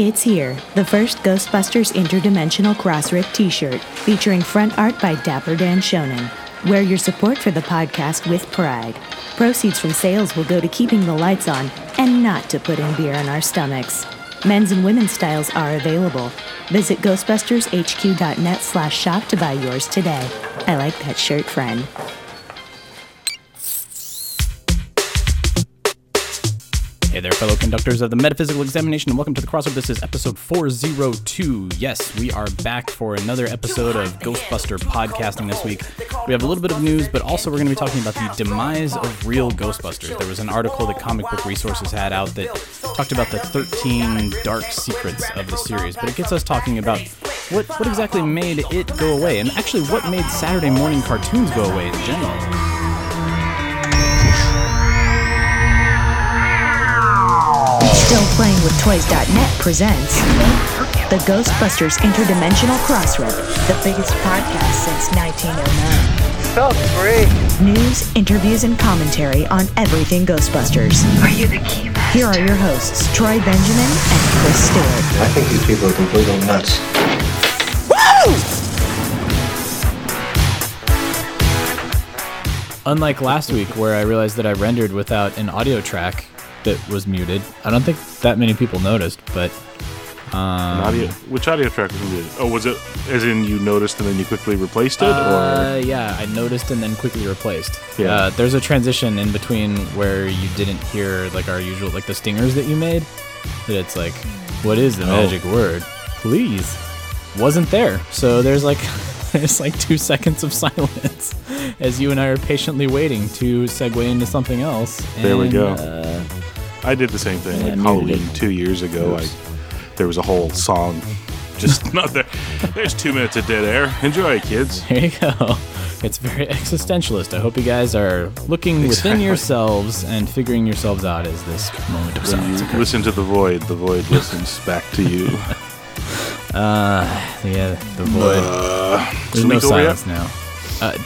It's here, the first Ghostbusters Interdimensional Crossrip t shirt, featuring front art by Dapper Dan Shonen. Wear your support for the podcast with pride. Proceeds from sales will go to keeping the lights on and not to put in beer in our stomachs. Men's and women's styles are available. Visit ghostbustershq.net slash shop to buy yours today. I like that shirt, friend. Hey there, fellow conductors of the Metaphysical Examination, and welcome to the crossover. This is episode 402. Yes, we are back for another episode of Ghostbuster podcasting this week. We have a little bit of news, but also we're going to be talking about the demise of real Ghostbusters. There was an article that Comic Book Resources had out that talked about the 13 dark secrets of the series, but it gets us talking about what, what exactly made it go away, and actually what made Saturday morning cartoons go away in general. Still Playing with Toys.net presents the Ghostbusters Interdimensional Crossrip, the biggest podcast since 1909. So free. News, interviews, and commentary on everything Ghostbusters. Are you the key master? Here are your hosts, Troy Benjamin and Chris Stewart. I think these people are completely nuts. Woo! Unlike last week, where I realized that I rendered without an audio track that was muted, I don't think that many people noticed, but An audio, which audio track was muted? Oh, was it as in you noticed and then you quickly replaced it, uh, or yeah, I noticed and then quickly replaced. Yeah. Uh, there's a transition in between where you didn't hear like our usual like the stingers that you made. That it's like, what is the Oh. magic word? Please, wasn't there. So there's like there's like two seconds of silence as you and I are patiently waiting to segue into something else. There we go. Uh, I did the same thing. Yeah, Like Halloween two years ago, I there was a whole song just not there. There's two minutes of dead air. Enjoy, it, kids. There you go. It's very existentialist. I hope you guys are looking within yourselves and figuring yourselves out as this moment of When silence you listen to the void, the void listens back to you. Uh, yeah, the void. There's no silence now. Uh,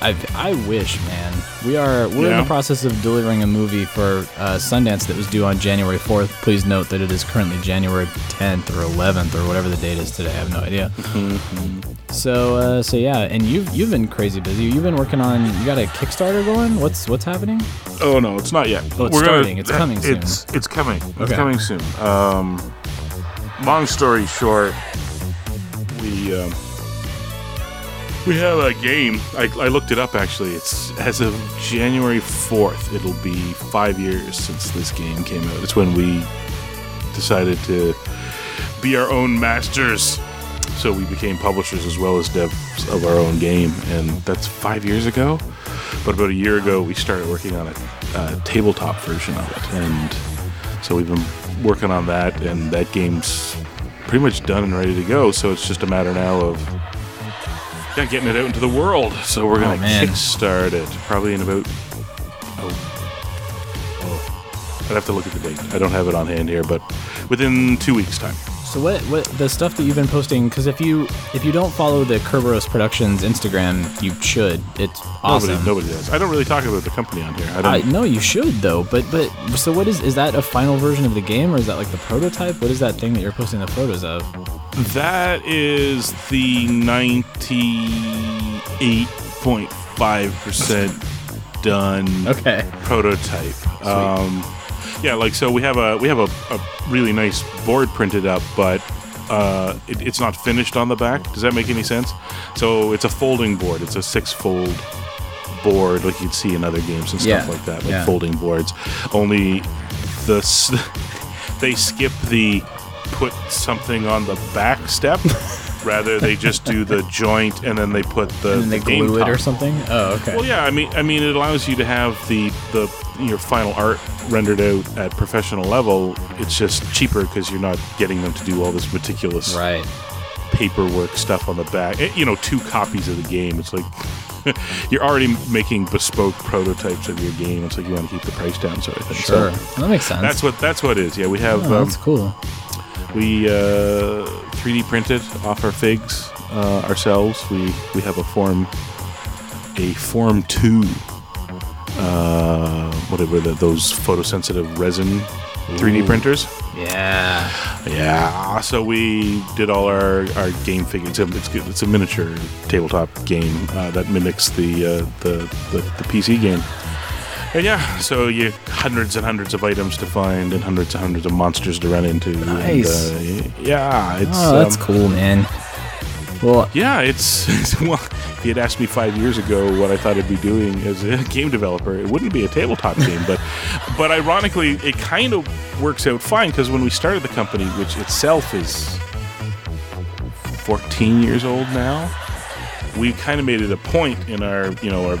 I, I wish, man. We are we're in the process of delivering a movie for uh, Sundance that was due on January 4th. Please note that it is currently January 10th or 11th or whatever the date is today. I have no idea. so uh, so yeah, and you've you've been crazy busy. You've been working on. You got a Kickstarter going. What's what's happening? Oh no, it's not yet. Oh, it's starting. It's coming soon. It's it's coming. It's coming soon. Um, long story short, we um, we have a game. I, I looked it up actually. It's as of January fourth. It'll be five years since this game came out. It's when we decided to be our own masters. So we became publishers as well as devs of our own game, and that's five years ago. But about a year ago, we started working on a, a tabletop version of it, and so we've been working on that, and that game's pretty much done and ready to go. So it's just a matter now of yeah, getting it out into the world. So we're gonna Oh, man. kickstart it probably in about oh, oh I'd have to look at the date. I don't have it on hand here, but within two weeks' time. So what what the stuff that you've been posting? Because if you if you don't follow the Kerberos Productions Instagram, you should. It's awesome. Nobody, nobody does. I don't really talk about the company on here. I don't. I, no, you should though. But but so what is is that a final version of the game or is that like the prototype? What is that thing that you're posting the photos of? That is the 98.5% done Okay. prototype. Um, yeah, like so we have a we have a, a really nice board printed up, but uh, it, it's not finished on the back. Does that make any sense? So it's a folding board. It's a six-fold board, like you'd see in other games and stuff Yeah, like that, like yeah. folding boards. Only the s- they skip the put something on the back step. Rather, they just do the joint and then they put the, And then they the glue it top. or something. Oh, okay. Well, yeah, I mean, I mean, it allows you to have the the your final art rendered out at professional level. It's just cheaper because you're not getting them to do all this meticulous Right. paperwork stuff on the back. Eh, You know, two copies of the game. It's like you're already making bespoke prototypes of your game. It's like you want to keep the price down, sort of thing. Sure. So that makes sense. that's what that's what it is. Yeah, we have Oh, um, that's cool. we uh, 3D printed off our figs uh, ourselves. We we have a form a form two uh, whatever the, those photosensitive resin 3D printers. Yeah. Yeah. So we did all our, our game figures. It's a, it's, it's a miniature tabletop game uh, that mimics the, uh, the, the the PC game. And yeah, so you hundreds and hundreds of items to find and hundreds and hundreds of monsters to run into. Nice. And, uh, yeah, it's Oh, that's um, cool, man. Well, Yeah, it's, it's well. If you had asked me five years ago what I thought I'd be doing as a game developer, it wouldn't be a tabletop game. But, but ironically, it kind of works out fine because when we started the company, which itself is 14 years old now, we kind of made it a point in our, you know, our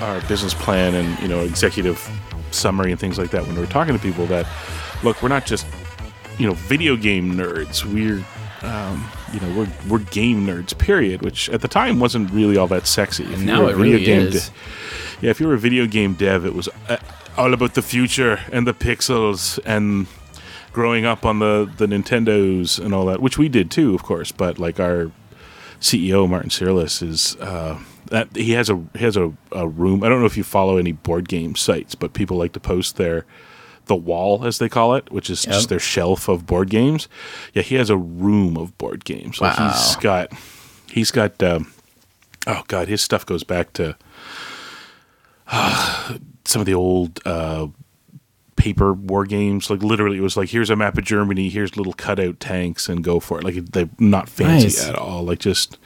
our business plan and you know executive summary and things like that when we were talking to people that look, we're not just you know video game nerds. We're um, you know we're we're game nerds. Period. Which at the time wasn't really all that sexy. If now it video really game is. de- yeah, if you were a video game dev, it was uh, all about the future and the pixels and growing up on the the Nintendos and all that, which we did too, of course. But like our CEO Martin Cirulis is uh, that he has a he has a, a room. I don't know if you follow any board game sites, but people like to post their the wall as they call it, which is just their shelf of board games. Yeah, he has a room of board games. Like Wow. he's got he's got um, oh god, his stuff goes back to some of the old uh, paper war games. Like literally, it was like here's a map of Germany, here's little cutout tanks, and go for it. Like they're not fancy Nice. at all. Like just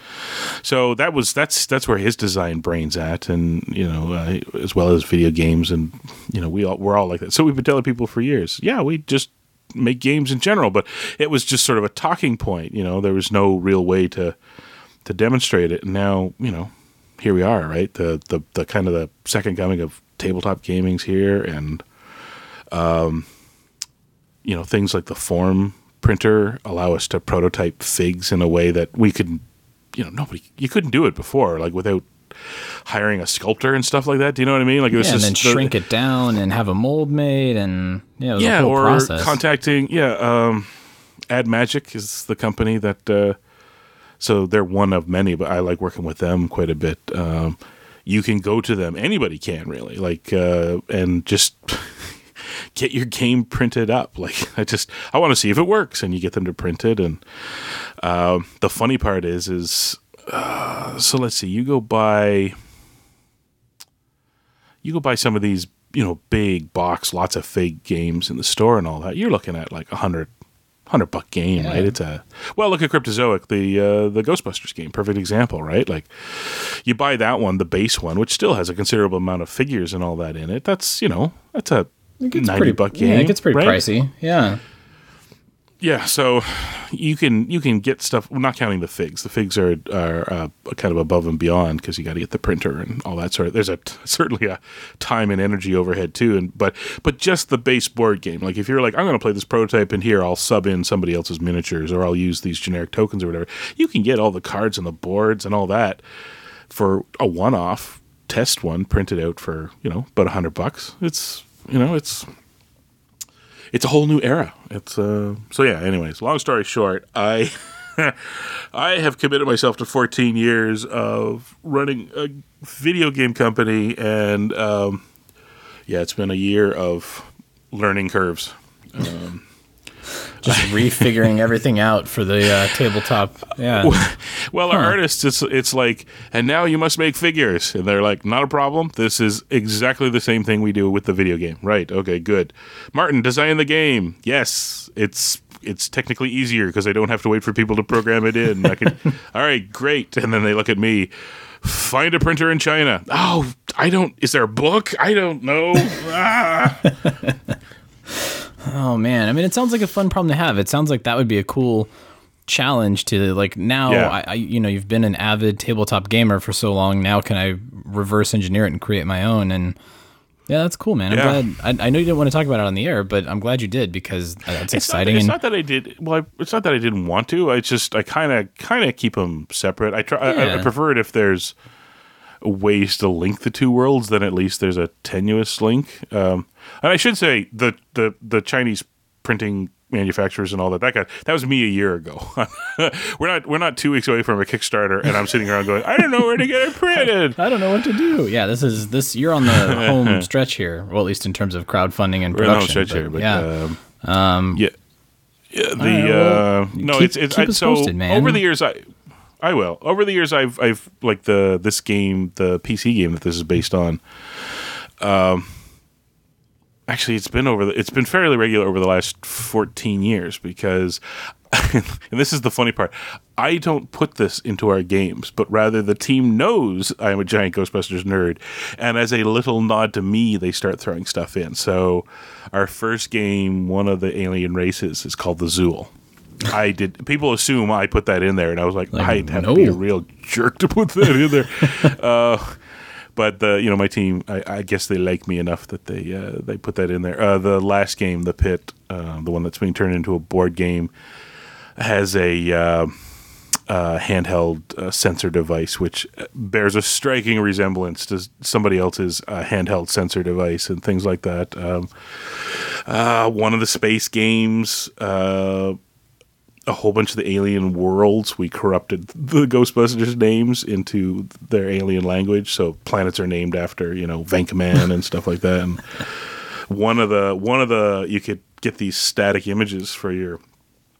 so that was that's that's where his design brains at, and you know uh, as well as video games, and you know we all we're all like that. So we've been telling people for years, yeah, we just make games in general, but it was just sort of a talking point. You know, there was no real way to to demonstrate it. And now, you know, here we are, right? The the the kind of the second coming of tabletop gaming's here, and um, you know, things like the form printer allow us to prototype figs in a way that we could, you know, nobody you couldn't do it before, like without hiring a sculptor and stuff like that. Do you know what I mean? Like it was yeah, and just then the- shrink it down and have a mold made, and yeah, yeah, whole or process. contacting yeah. Um, Ad Magic is the company that. Uh, so they're one of many, but I like working with them quite a bit. Um, you can go to them; anybody can really like, uh, and just get your game printed up. Like I just I want to see if it works, and you get them to print it. And um, the funny part is, is uh, so let's see, you go buy you go buy some of these, you know, big box, lots of fake games in the store and all that. You're looking at like a hundred, hundred buck game, right? It's a well, look at Cryptozoic, the uh, the Ghostbusters game, perfect example, right? Like you buy that one, the base one, which still has a considerable amount of figures and all that in it. That's you know, that's a It gets ninety pretty, buck game. Yeah, it gets pretty right? pricey. Yeah. Yeah, so you can you can get stuff. Well, not counting the figs. The figs are are uh, kind of above and beyond because you got to get the printer and all that sort of. There's a certainly a time and energy overhead too. And but but just the base board game. Like if you're like I'm going to play this prototype and here I'll sub in somebody else's miniatures or I'll use these generic tokens or whatever. You can get all the cards and the boards and all that for a one-off test one printed out for you know about a hundred bucks. It's you know it's it's a whole new era. It's uh so yeah, anyways, long story short, I I have committed myself to 14 years of running a video game company and um yeah, it's been a year of learning curves. Just refiguring everything out for the uh, tabletop. Yeah. Well, our artists, it's it's like, and now you must make figures, and they're like, not a problem. This is exactly the same thing we do with the video game, right? Okay, good. Martin, design the game. Yes, it's it's technically easier because I don't have to wait for people to program it in. I can, all right, great. And then they look at me. Find a printer in China. Oh, I don't. Is there a book? I don't know. ah. Oh man, I mean, it sounds like a fun problem to have. It sounds like that would be a cool challenge to like now. Yeah. I, I, you know, you've been an avid tabletop gamer for so long. Now, can I reverse engineer it and create my own? And yeah, that's cool, man. I'm Yeah. glad. I, I know you didn't want to talk about it on the air, but I'm glad you did because that's It's not, exciting. that, it's and not that I did. Well, I, it's not that I didn't want to. I just I kind of kind of keep them separate. I try. I, I prefer it if there's ways to link the two worlds. Then at least there's a tenuous link. Um, and I should say the the the Chinese printing manufacturers and all that that guy that was me a year ago we're not we're not two weeks away from a kickstarter and i'm sitting around going i don't know where to get it printed I don't know what to do. Yeah, this is this. You're on the home stretch here. Well, at least in terms of crowdfunding and we're not production. stretch here but yeah, um, Um, Yeah. Yeah, the right, well, uh, no, keep- it's it's I, so posted, man. over the years I I will over the years I've I've like the this game the PC game that this is based on. Um, actually, it's been over the it's been fairly regular over the last fourteen years because, and this is the funny part. I don't put this into our games, but rather the team knows I'm a giant Ghostbusters nerd, and as a little nod to me, they start throwing stuff in. So, our first game, one of the alien races, is called the Zuul. I did. People assume I put that in there, and I was like, Like, I'd have to be a real jerk to put that in there. uh, but the you know my team, I, I guess they like me enough that they uh, they put that in there. Uh, the last game, the pit, uh, the one that's being turned into a board game, has a uh, uh, handheld uh, sensor device which bears a striking resemblance to somebody else's uh, handheld sensor device and things like that. Um, uh, one of the space games. A whole bunch of the alien worlds. We corrupted the Ghostbusters names into their alien language, so planets are named after you know Venkman and stuff like that. And one of the one of the you could get these static images for your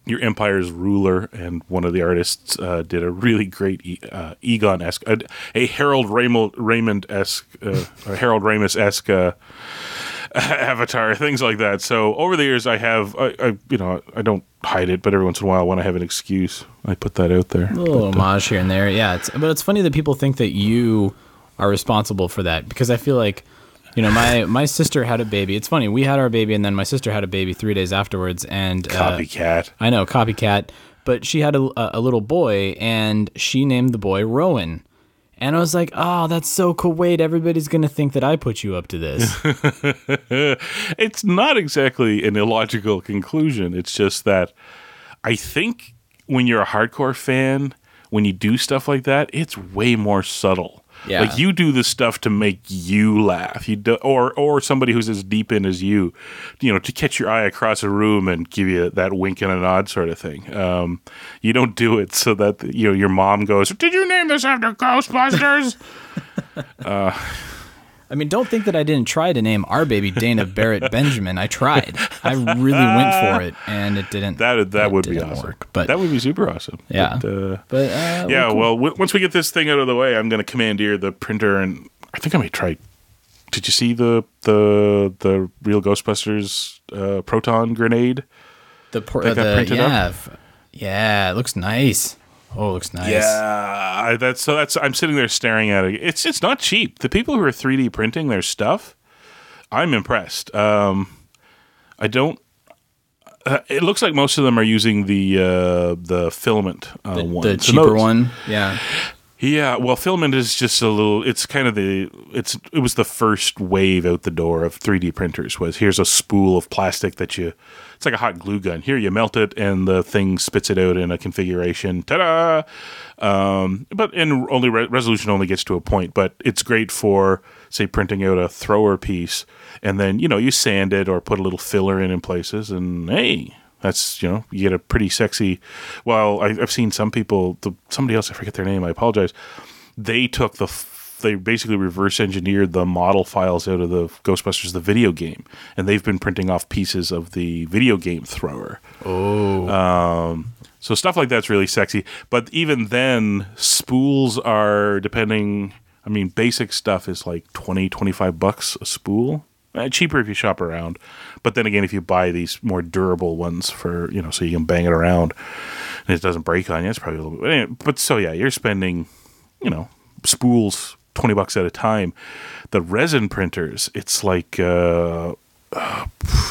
your empire's ruler, and one of the artists uh, did a really great uh, Egon esque, a, a Harold Raymond esque, uh, or Harold Ramis esque. Uh, avatar things like that so over the years i have I, I you know i don't hide it but every once in a while when i have an excuse i put that out there a little homage here and there. Yeah, it's, but it's funny that people think that you are responsible for that because I feel like, you know, my my sister had a baby. It's funny. We had our baby, and then my sister had a baby three days afterwards, and uh, copycat I know, copycat. But she had a, a little boy, and she named the boy Rowan. And I was like, oh, that's so cool. Wait, everybody's going to think that I put you up to this. it's not exactly an illogical conclusion it's just that i think when you're a hardcore fan when you do stuff like that it's way more subtle Yeah. like you do this stuff to make you laugh. You do, or or somebody who's as deep in as you you know to catch your eye across a room and give you that wink and a nod sort of thing. Um, you don't do it so that you know your mom goes did you name this after ghostbusters I mean, don't think that I didn't try to name our baby Dana Barrett Benjamin. I tried. I really went for it, and it didn't. that that would be awesome work. But that would be super awesome yeah, but, uh, but uh, yeah, well, w- once we get this thing out of the way, I'm going to commandeer the printer, and I think I may try. Did you see the the the real Ghostbusters uh, proton grenade? the, por- that got the printed up? yeah, f- yeah, it looks nice. Oh, it looks nice. Yeah, I- that's so. That's I'm sitting there staring at it. It's it's not cheap. The people who are 3D printing their stuff, I'm impressed. Um, I don't. Uh, it looks like most of them are using the uh, the filament uh, the, one, the So cheaper those- one. Yeah, Yeah, well, filament is just a little. It's kind of the. It's it was the first wave out the door of 3D printers. Was here's a spool of plastic that you. It's like a hot glue gun. Here you melt it, and the thing spits it out in a configuration. Ta-da! Um, but and only re- resolution only gets to a point. But it's great for say printing out a thrower piece, and then you know you sand it or put a little filler in in places, and hey, that's you know you get a pretty sexy. Well, I, I've seen some people. The, somebody else, I forget their name. I apologize. They took the. They basically reverse engineered the model files out of the Ghostbusters, the video game, and they've been printing off pieces of the video game thrower. Oh, Um, so stuff like that's really sexy. But even then, spools are depending. I mean, basic stuff is like 20, 25 bucks a spool. Eh, cheaper if you shop around. But then again, if you buy these more durable ones for, you know, so you can bang it around and it doesn't break on you, it's probably a little bit. anyway, But so, yeah, you're spending, you know, spools 20 bucks at a time. The resin printers, it's like, uh, uh,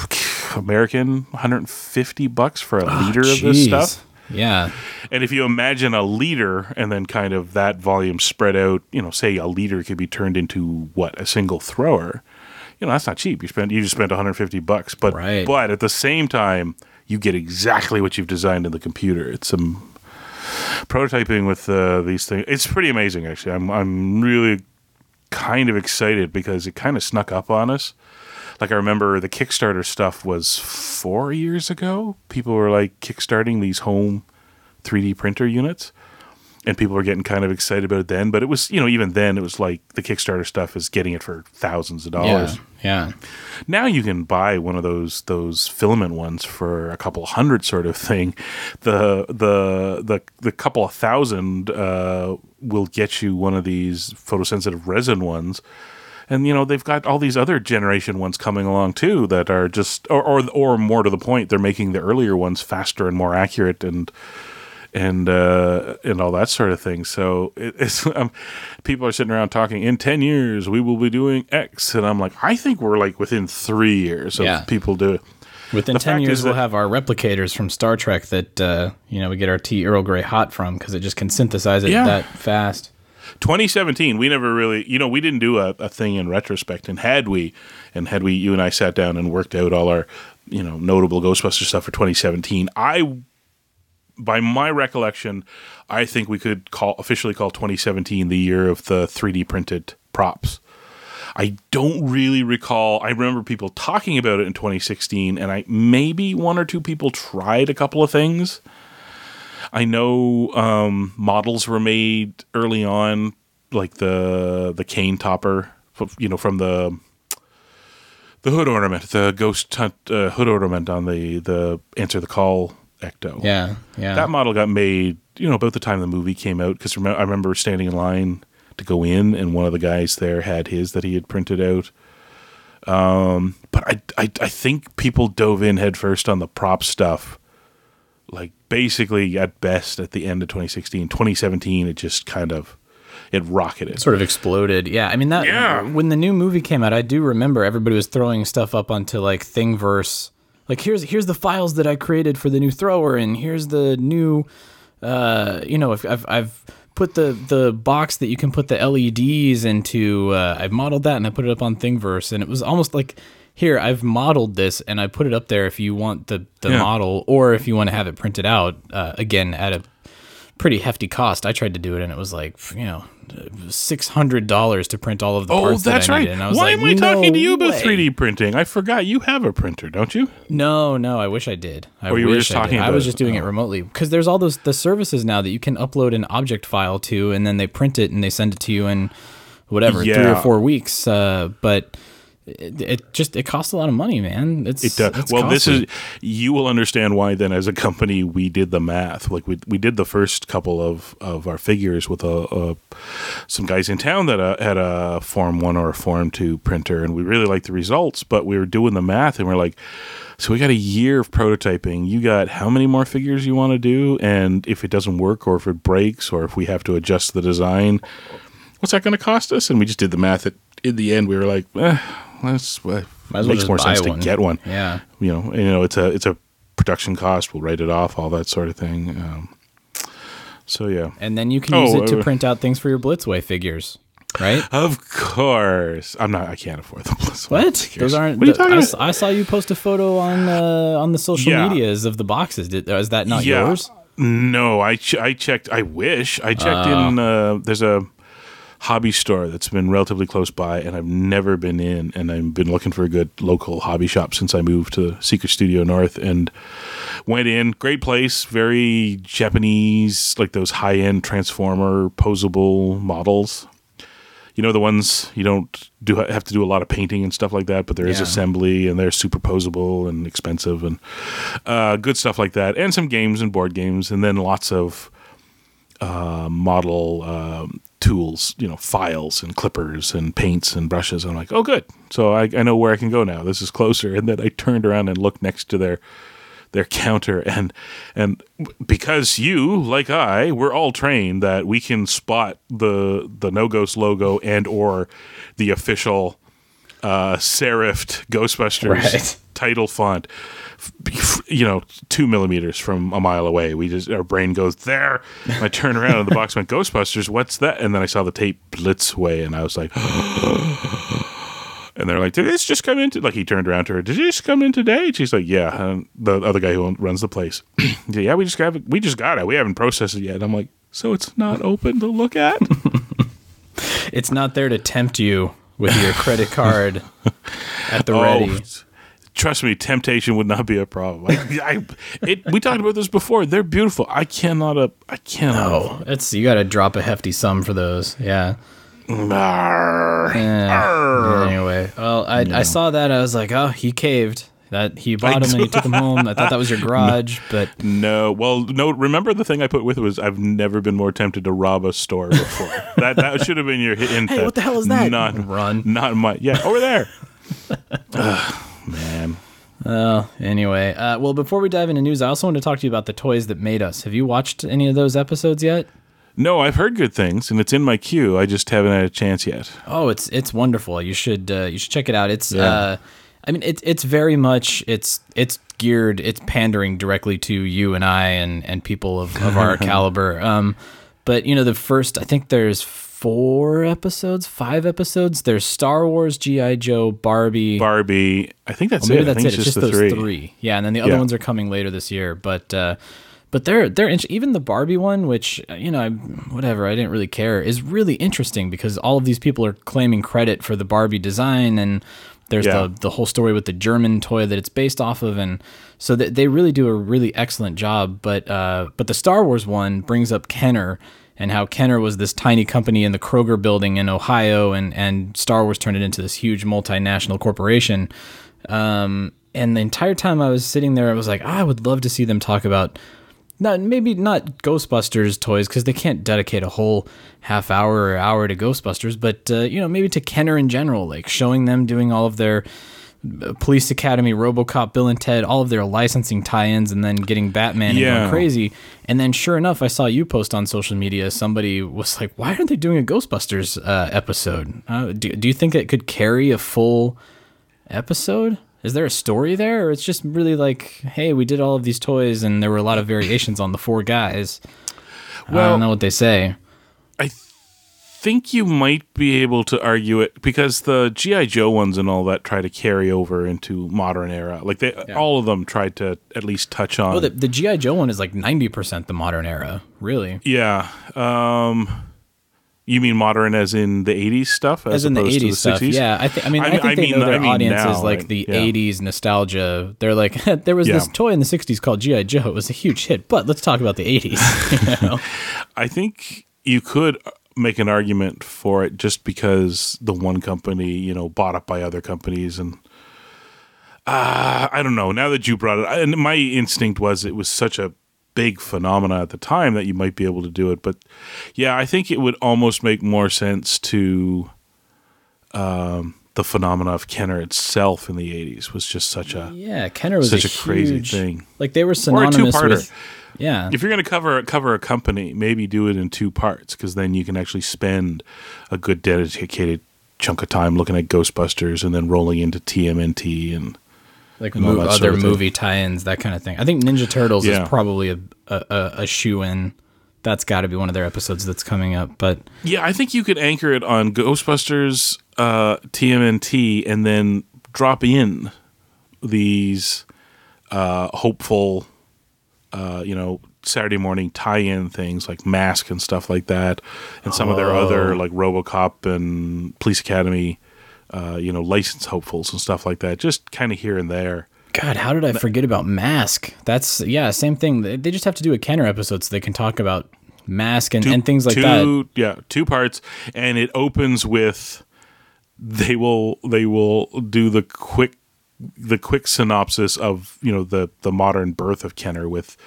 American 150 bucks for a liter of this stuff. Yeah, And if you imagine a liter and then kind of that volume spread out, you know, say a liter could be turned into what a single thrower. You know, that's not cheap. You spend you just spent 150 bucks, but Right. but at the same time, you get exactly what you've designed in the computer. It's some prototyping with uh, these things. It's pretty amazing, actually. I'm I'm really kind of excited because it kind of snuck up on us. Like I remember the Kickstarter stuff was four years ago. People were like kickstarting these home 3D printer units, and people were getting kind of excited about it then. But it was, you know, even then, it was like the Kickstarter stuff is getting it for thousands of Yeah. dollars. Yeah. Now you can buy one of those those filament ones for a couple hundred, sort of thing. The the the the couple of thousand uh, will get you one of these photosensitive resin ones. And you know they've got all these other generation ones coming along too that are just, or, or or more to the point, they're making the earlier ones faster and more accurate and and uh, and all that sort of thing. So it, it's um, people are sitting around talking. In ten years, we will be doing X, and I'm like, I think we're like within three years of Yeah. people do it. Within The 10 years, we'll have our replicators from Star Trek that, uh, you know, we get our tea Earl Grey hot from because it just can synthesize it Yeah. that fast. 2017, we never really, you know, we didn't do a, a thing in retrospect. And had we, and had we, you and I sat down and worked out all our, you know, notable Ghostbuster stuff for 2017, I, by my recollection, I think we could call officially call 2017 the year of the 3D printed props. I don't really recall. I remember people talking about it in 2016, and I maybe one or two people tried a couple of things. I know um, models were made early on, like the the cane topper, you know, from the the hood ornament, the ghost hunt, uh, hood ornament on the the answer the call ecto. Yeah. Yeah. that model got made, you know, about the time the movie came out. Because I remember standing in line to go in, and one of the guys there had his that he had printed out. Um, but I, I, I think people dove in headfirst on the prop stuff. Like basically, at best, at the end of 2016, 2017, it just kind of it rocketed. sort of exploded. Yeah, I mean that. Yeah. When the new movie came out, I do remember everybody was throwing stuff up onto like Thingiverse. Like here's here's the files that I created for the new thrower, and here's the new, uh, you know, I've I've, I've put the the box that you can put the LEDs into. Uh, I've modeled that and I put it up on Thingiverse, and it was almost like. Here, I've modeled this and I put it up there if you want the, the Yeah. model or if you want to have it printed out, uh, again, at a pretty hefty cost. I tried to do it, and it was like you know six hundred dollars to print all of the Oh, parts. that's that I right. needed. And I was Why like, am I talking to you about 3D printing? I forgot you have a printer, don't you? No, no. I wish I did. I Or you were just I talking. I was just doing it Oh. remotely because there's all those the services now that you can upload an object file to, and then they print it and they send it to you in whatever three or four weeks. Uh, but it, it just it costs a lot of money, man. It's It does. it's Well, this is you will understand why. Then, as a company, we did the math. Like we we did the first couple of of our figures with a, a some guys in town that uh, had a Form One or a Form Two printer, and we really liked the results. But we were doing the math, and we're like, so we got a year of prototyping. You got how many more figures you want to do? And if it doesn't work, or if it breaks, or if we have to adjust the design, what's that going to cost us? And we just did the math. At, in the end, we were like, eh, let's. Uh, well makes more sense one. to get one Yeah. you know, you know, it's a it's a production cost. We'll write it off, all that sort of thing. Um, so yeah, And then you can Oh, use it to uh, print out things for your Blitzway figures, right? of course, I'm not. I can't afford the plus. What? figures. Those aren't. What are you the- talking I, about? I saw you post a photo on uh, on the social Yeah. medias of the boxes. Did, is that not yeah. yours? No, I ch- I checked. I wish I checked Ah. in. Uh, there's a hobby store that's been relatively close by, and I've never been in. And I've been looking for a good local hobby shop since I moved to Secret Studio North, and went in. Great place, very Japanese, like those high end transformer posable models. You know the ones you don't do have to do a lot of painting and stuff like that, but there is Yeah. assembly and they're super posable and expensive and uh, good stuff like that, and some games and board games, and then lots of uh, model um, tools, you know, files and clippers and paints and brushes. I'm like, oh, good. So I, I know where I can go now. This is closer. And then I turned around and looked next to their their counter and and because you like I we're all trained that we can spot the the no ghost logo and or the official uh serifed ghostbusters Right. title font you know two millimeters from a mile away. We just our brain goes there. I turn around and the box went ghostbusters what's that? And then i saw the tape blitz blitzway and i was like and they're like did this just come in to-" like he turned around to her did this come in today? And she's like yeah. And the other guy who runs the place yeah we just got it we just got it we haven't processed it yet. And i'm like so it's not open to look at? It's not there to tempt you with your credit card at the Oh, ready. trust me, temptation would not be a problem. I, I, it, we talked about this before. They're beautiful. I cannot. Uh, I cannot. Oh, it's you got to drop a hefty sum for those. Yeah. Arr. Yeah. Anyway, well, I, I saw that. I was like, oh, he caved. That he bought him and he took him home. I thought that was your garage, but No, well, no. Remember the thing I put with was I've never been more tempted to rob a store before. that that should have been your hint. Hey, what the hell is that? Not Run. Not my. Yeah, over there. Ugh, man. Oh, anyway. Uh, well, before we dive into news, I also want to talk to you about the toys that made us. Have you watched any of those episodes yet? No, I've heard good things, and it's in my queue. I just haven't had a chance yet. Oh, it's it's wonderful. You should uh, you should check it out. It's Yeah. uh, I mean it's it's very much it's it's geared it's pandering directly to you and I and and people of, of our caliber. Um, but you know the first I think there's four episodes, five episodes. There's Star Wars, GI Joe, Barbie. Barbie. I think that's Well, maybe it. I that's think it. it's just, those the three. Yeah, and then the other Yeah. ones are coming later this year. But uh, but they're they're int- even the Barbie one, which uh, you know, I, whatever, I didn't really care, is really interesting because all of these people are claiming credit for the Barbie design, and there's Yeah. the the whole story with the German toy that it's based off of, and so that they really do a really excellent job. But uh, but the Star Wars one brings up Kenner. And how Kenner was this tiny company in the Kroger building in Ohio, and, and Star Wars turned it into this huge multinational corporation. Um, and the entire time I was sitting there, I was like, I would love to see them talk about not maybe not Ghostbusters toys because they can't dedicate a whole half hour or hour to Ghostbusters, but uh, you know maybe to Kenner in general, like showing them doing all of their uh, Police Academy, RoboCop, Bill and Ted, all of their licensing tie-ins, and then getting Batman and going crazy. And then, sure enough, I saw you post on social media. Somebody was like, "Why aren't they doing a Ghostbusters uh, episode? Uh, do, do you think it could carry a full episode? Is there a story there, or it's just really like, hey, we did all of these toys, and there were a lot of variations on the four guys? I Well- don't know what they say. I think you might be able to argue it because the GI Joe ones and all that try to carry over into modern era. Like they, all of them tried to at least touch on. Oh, the, the GI Joe one is like ninety percent the modern era, really. yeah. Um, you mean modern as in the '80s stuff, as, As in the opposed to '80s stuff, 60s? yeah. I, th- I mean, I, I think mean- they mean- know their I mean audience is now, like like, the yeah. '80s nostalgia. They're like, there was this toy in the '60s called GI Joe. It was a huge hit, but let's talk about the '80s. you know? I think you could make an argument for it just because the one company, you know, bought up by other companies and uh, I don't know. Now that you brought it, and my instinct was it was such a big phenomena at the time that you might be able to do it. But yeah, I think it would almost make more sense to um, the phenomena of Kenner itself in the '80s was just such a Yeah, Kenner was Such a, a crazy huge- thing. Like they were synonymous or a two-parter. with. Yeah, if you're going to cover cover a company, maybe do it in two parts because then you can actually spend a good dedicated chunk of time looking at Ghostbusters and then rolling into TMNT and like mo- other sort of thing. movie tie-ins, that kind of thing. I think Ninja Turtles Yeah. is probably a a, a, a shoe in. That's got to be one of their episodes that's coming up. But yeah, I think you could anchor it on Ghostbusters, uh, TMNT, and then drop in these uh, hopeful, uh, you know, Saturday morning tie-in things like Mask and stuff like that, and some of their Oh. other like RoboCop and Police Academy, uh, you know, license hopefuls and stuff like that. Just kind of here and there. God, how did I forget about Mask? That's yeah, same thing. They just have to do a Kenner episode so they can talk about Mask and, and things like two, that. Yeah, two parts, and it opens with they will they will do the quick the quick synopsis of you know the the modern birth of Kenner with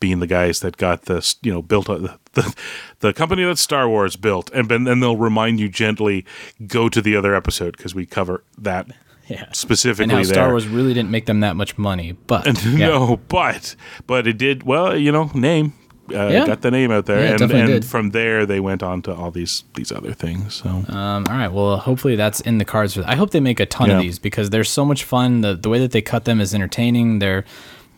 being the guys that got this you know built a, the the company that Star Wars built, and then they'll remind you gently go to the other episode because we cover that Yeah. specifically And how there. Star Wars really didn't make them that much money, but yeah. No, but but it did well. You know, name uh, Yeah. got the name out there, Yeah, and and from there they went on to all these these other things. So Um, all right. Well, hopefully that's in the cards. For, I hope they make a ton of these because they're so much fun. The the way that they cut them is entertaining. They're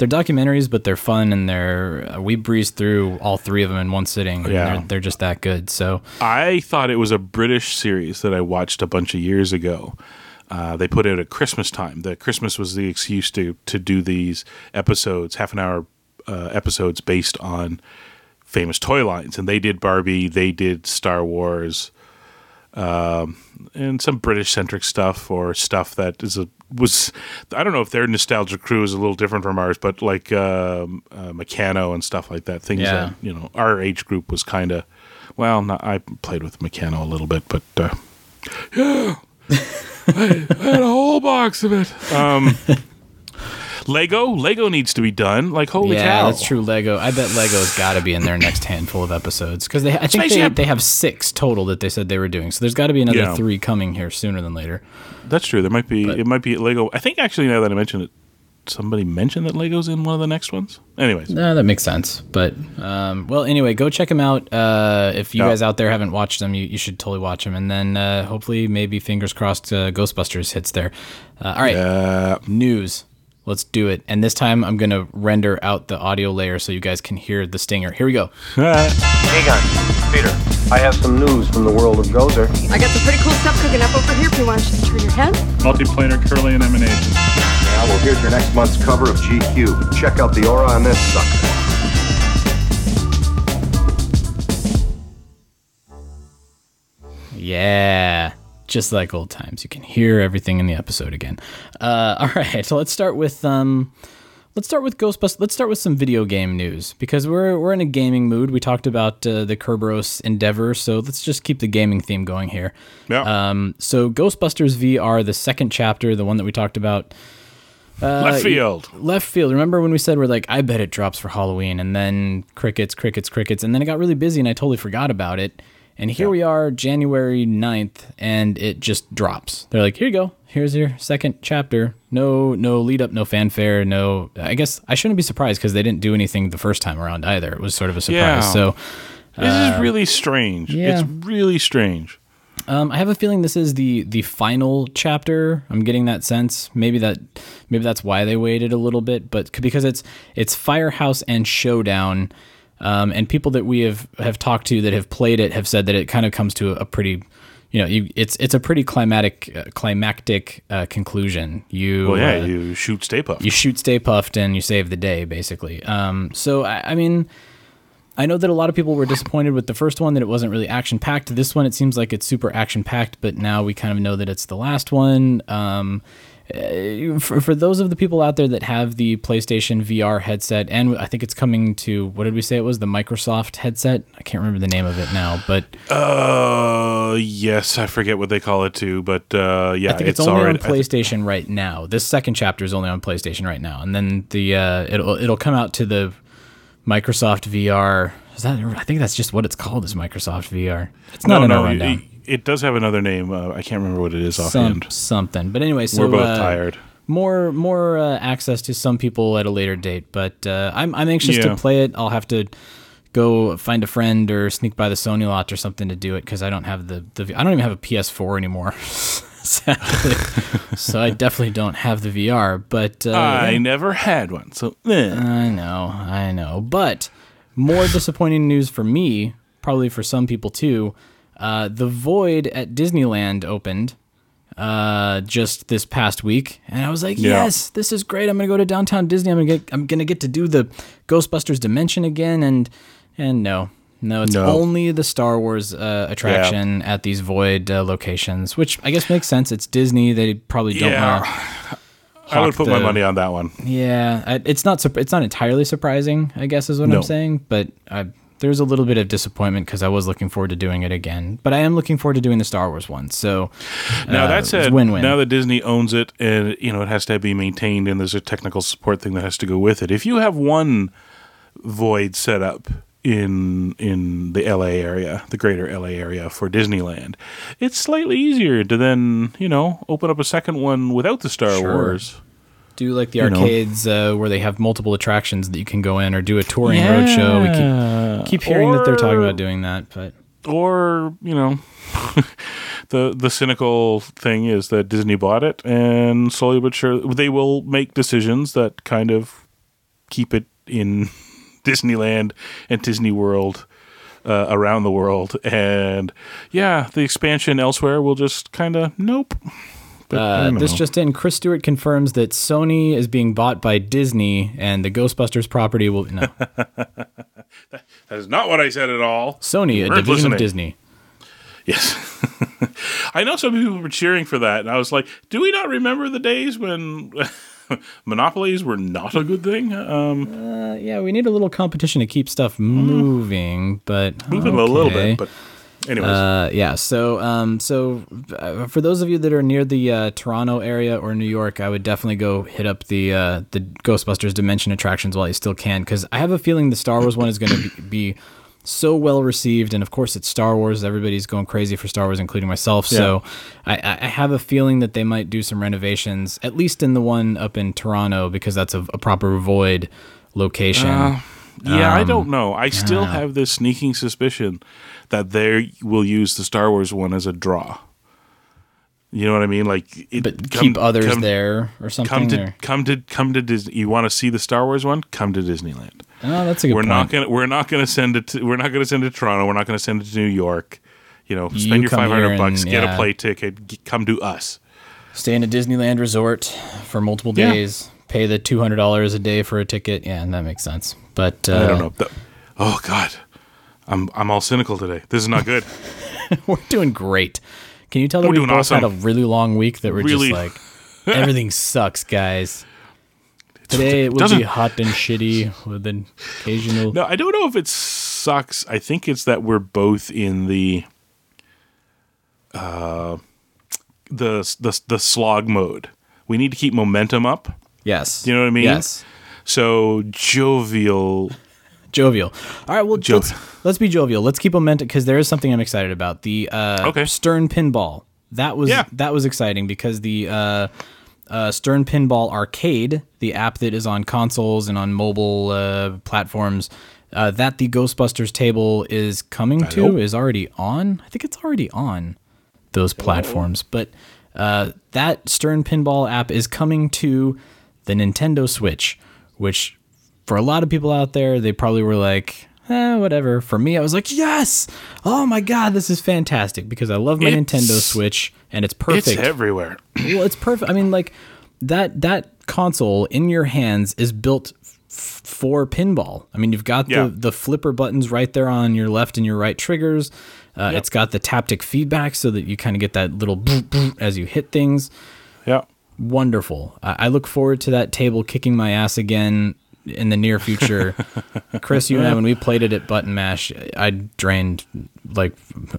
they're documentaries, but they're fun and they're uh, we breezed through all three of them in one sitting. Yeah. they're, they're just that good. So I thought it was a British series that I watched a bunch of years ago. Uh, they put it at Christmas time. The Christmas was the excuse to to do these episodes, half an hour uh, episodes based on famous toy lines, and they did Barbie, they did Star Wars, um, and some British centric stuff or stuff that is a was I don't know if their nostalgia crew is a little different from ours, but like um uh, Meccano and stuff like that. Things Yeah. that you know our age group was kind of well. Not, I played with Meccano a little bit, but uh, yeah, I, I had a whole box of it. Um, Lego, Lego needs to be done. Like holy cow. yeah, cow, that's true. Lego. I bet Lego's got to be in their next handful of episodes because they. I think they, they have six total that they said they were doing. So there's got to be another Yeah. three coming here sooner than later. That's true. There might be. But- it might be Lego. I think actually now that I mention it, somebody mentioned that Lego's in one of the next ones. Anyways, No, that makes sense. But um, well, anyway, go check them out. Uh, if you guys out there haven't watched them, you, you should totally watch them. And then uh, hopefully, maybe fingers crossed, uh, Ghostbusters hits there. Uh, all right, news. Let's do it. And this time, I'm gonna render out the audio layer so you guys can hear the stinger. Here we go. Egon, Peter, I have some news from the world of Gozer. I got some pretty cool stuff cooking up over here if you want to just turn your head. Multiplanar curling emanation. Now, well, here's your next month's cover of GQ. Check out the aura on this sucker. Yeah, just like old times. You can hear everything in the episode again. Uh, all right, so let's start with um, let's start with Ghostbusters. Let's start with some video game news because we're we're in a gaming mood. We talked about uh, the Kerberos Endeavor, so let's just keep the gaming theme going here. yeah. Um, so Ghostbusters VR, the second chapter, the one that we talked about. Uh, Left field. Left field. Remember when we said we're like, I bet it drops for Halloween, and then crickets, crickets, crickets, and then it got really busy, and I totally forgot about it. And here we are, January 9th, and it just drops. They're like, here you go. Here's your second chapter. No, no lead up, no fanfare, no. I guess I shouldn't be surprised because they didn't do anything the first time around either. It was sort of a surprise. Yeah. So This is really strange. uh, yeah. It's really strange. Um, I have a feeling this is the the final chapter. I'm getting that sense. Maybe that maybe that's why they waited a little bit, but because it's it's Firehouse and Showdown, um, and people that we have have talked to that have played it have said that it kind of comes to a, a pretty, you know, you, it's it's a pretty climatic uh, climactic uh, conclusion. You Well, yeah, uh, you shoot Stay Puft. you shoot Stay Puft and you save the day, basically. Um, so I, I mean, I know that a lot of people were disappointed with the first one that it wasn't really action packed. This one, it seems like it's super action packed, but now we kind of know that it's the last one. Um, for, for those of the people out there that have the PlayStation VR headset, and I think it's coming to what did we say it was the Microsoft headset? I can't remember the name of it now, but Uh, yes, I forget what they call it too, but uh, yeah, I think it's, it's, only already. on PlayStation right now. This second chapter is only on PlayStation right now, and then the uh, it'll it'll come out to the Microsoft VR. Is that? I think that's just what it's called. Is Microsoft VR? It's not no, in no, rundown. It does have another name. Uh, I can't remember what it is Some, offhand. something. But anyway, so We're both uh, tired. More more uh, access to some people at a later date, but uh, I'm I'm anxious Yeah. to play it. I'll have to go find a friend or sneak by the Sony lot or something to do it because I don't have the, the I don't even have a PS4 anymore. Sadly. so I definitely don't have the VR, but uh, I yeah. never had one, so eh. I know, I know. But more disappointing news for me, probably for some people too. Uh, the Void at Disneyland opened uh, just this past week, and I was like, Yeah. "Yes, this is great! I'm gonna go to downtown Disney. I'm gonna get, I'm gonna get to do the Ghostbusters Dimension again." And and no, no, it's No. only the Star Wars uh, attraction at these Void uh, locations, which I guess makes sense. It's Disney; they probably don't Yeah. want. I would put my money on that one. Yeah, it's not it's not entirely surprising, I guess is what No. I'm saying, but I, there's a little bit of disappointment because I was looking forward to doing it again, but I am looking forward to doing the Star Wars one. So Now uh, that it's said, win-win. now that Disney owns it, and you know it has to be maintained, and there's a technical support thing that has to go with it. If you have one void set up in in the LA area, the greater LA area for Disneyland, it's slightly easier to then you know open up a second one without the Star Sure. Wars. Do like the you arcades uh, where they have multiple attractions that you can go in, or do a touring roadshow. We keep keep hearing that they're talking about doing that, but or you know the the cynical thing is that Disney bought it and slowly but sure they will make decisions that kind of keep it in Disneyland and Disney World uh, around the world. And yeah the expansion elsewhere will just kind of nope But Uh, this know. just in: Chris Stewart confirms that Sony is being bought by Disney, and the Ghostbusters property will no that is not what I said at all Sony, a division listening. of Disney. Yes. I know some people were cheering for that, and I was like, do we not remember the days when monopolies were not a good thing? Um, Uh, yeah, we need a little competition to keep stuff moving, but moving a little bit, but anyways. Uh, yeah. So, um, so uh, for those of you that are near the uh, Toronto area or New York, I would definitely go hit up the uh, the Ghostbusters Dimension attractions while you still can, because I have a feeling the Star Wars one is going to be, be so well received, and of course it's Star Wars. Everybody's going crazy for Star Wars, including myself. So, I, I I have a feeling that they might do some renovations, at least in the one up in Toronto, because that's a, a proper void location. Uh, yeah, I um, don't know. I still have this sneaking suspicion that they will use the Star Wars one as a draw. You know what I mean? Like, it, but come- keep others come- there or something. Come to or- come to come to Disney. You want to see the Star Wars one? Come to Disneyland. oh, that's a good we're point. not gonna we're not gonna send it to we're not gonna send it to Toronto. We're not gonna send it to New York. You know, spend You your five hundred bucks, and- get a play ticket, g- come to us. Stay in a Disneyland resort for multiple Yeah. days. Pay the two hundred dollars a day for a ticket. Yeah, and that makes sense. But uh, I don't know. The- oh God, I'm I'm all cynical today. This is not good. we're doing great. Can you tell that We're we both had a really long week that we're Really. just like everything sucks, guys. Today it will be hot and shitty with an occasional. No, I don't know if it sucks. I think it's that we're both in the uh the the the slog mode. We need to keep momentum up. Yes, You know what I mean? Yes, So jovial. Jovial. All right, well, Jo- let's let's be jovial. Let's keep momentum because there is something I'm excited about. The uh, Okay. Stern Pinball. That was Yeah. that was exciting because the uh, uh, Stern Pinball Arcade, the app that is on consoles and on mobile uh, platforms, uh, that the Ghostbusters table is coming to Hello? is already on. I think it's already on those platforms, but uh, that Stern Pinball app is coming to the Nintendo Switch, which for a lot of people out there, they probably were like, eh, whatever. For me, I was like, yes! Oh my god, this is fantastic because I love my It's- Nintendo Switch and it's perfect. It's everywhere. well, it's perfect. I mean, like that that console in your hands is built f- for pinball. I mean, you've got Yeah. the the flipper buttons right there on your left and your right triggers. Uh, It's got the taptic feedback so that you kind of get that little boop, boop as you hit things Yeah. wonderful. I, I look forward to that table kicking my ass again in the near future. Chris, you and I, when we played it at Button Mash, I drained like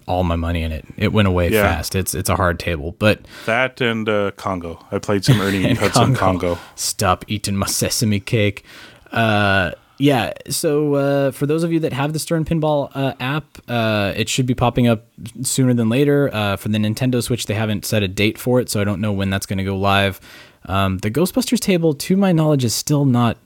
all my money in it. It went away Yeah. fast. It's it's a hard table, but That and uh, Congo. I played some Ernie Hudson Congo. Stop eating my sesame cake. Uh, yeah. So uh, for those of you that have the Stern Pinball uh, app, uh, it should be popping up sooner than later. Uh, for the Nintendo Switch, they haven't set a date for it, so I don't know when that's going to go live. Um, the Ghostbusters table, to my knowledge, is still not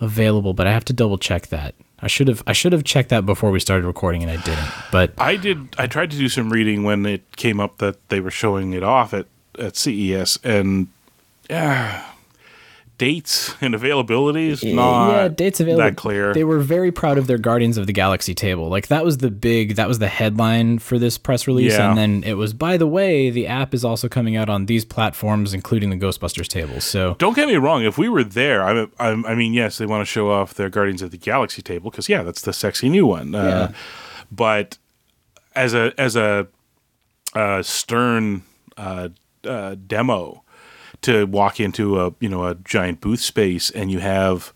available, but I have to double check that. I should have I should have checked that before we started recording, and I didn't. But I did. I tried to do some reading when it came up that they were showing it off at at CES, and yeah, dates and availability is not yeah, dates available. that clear. They were very proud of their Guardians of the Galaxy table. Like that was the big, that was the headline for this press release. Yeah. And then it was, by the way, the app is also coming out on these platforms, including the Ghostbusters table. So Don't get me wrong. If we were there, I, I, I mean, yes, they want to show off their Guardians of the Galaxy table because yeah, that's the sexy new one. Uh, but as a as a uh, stern uh, uh, demo to walk into a you know a giant booth space and you have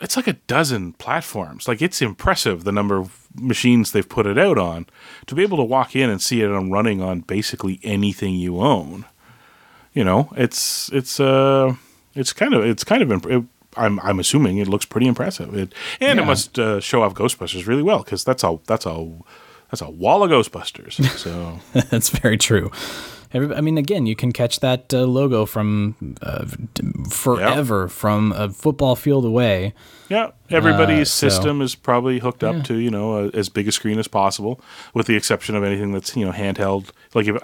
it's like a dozen platforms. Like it's impressive the number of machines they've put it out on. To be able to walk in and see it on running on basically anything you own, you know, it's it's uh it's kind of it's kind of imp- it, I'm I'm assuming it looks pretty impressive. It and it must uh, show off Ghostbusters really well because that's all that's all that's a wall of Ghostbusters. So that's very true. Every, I mean, again, you can catch that uh, logo from uh, forever from a football field away. Yeah, everybody's Uh, so- system is probably hooked up Yeah. to you know a, as big a screen as possible, with the exception of anything that's you know handheld. Like if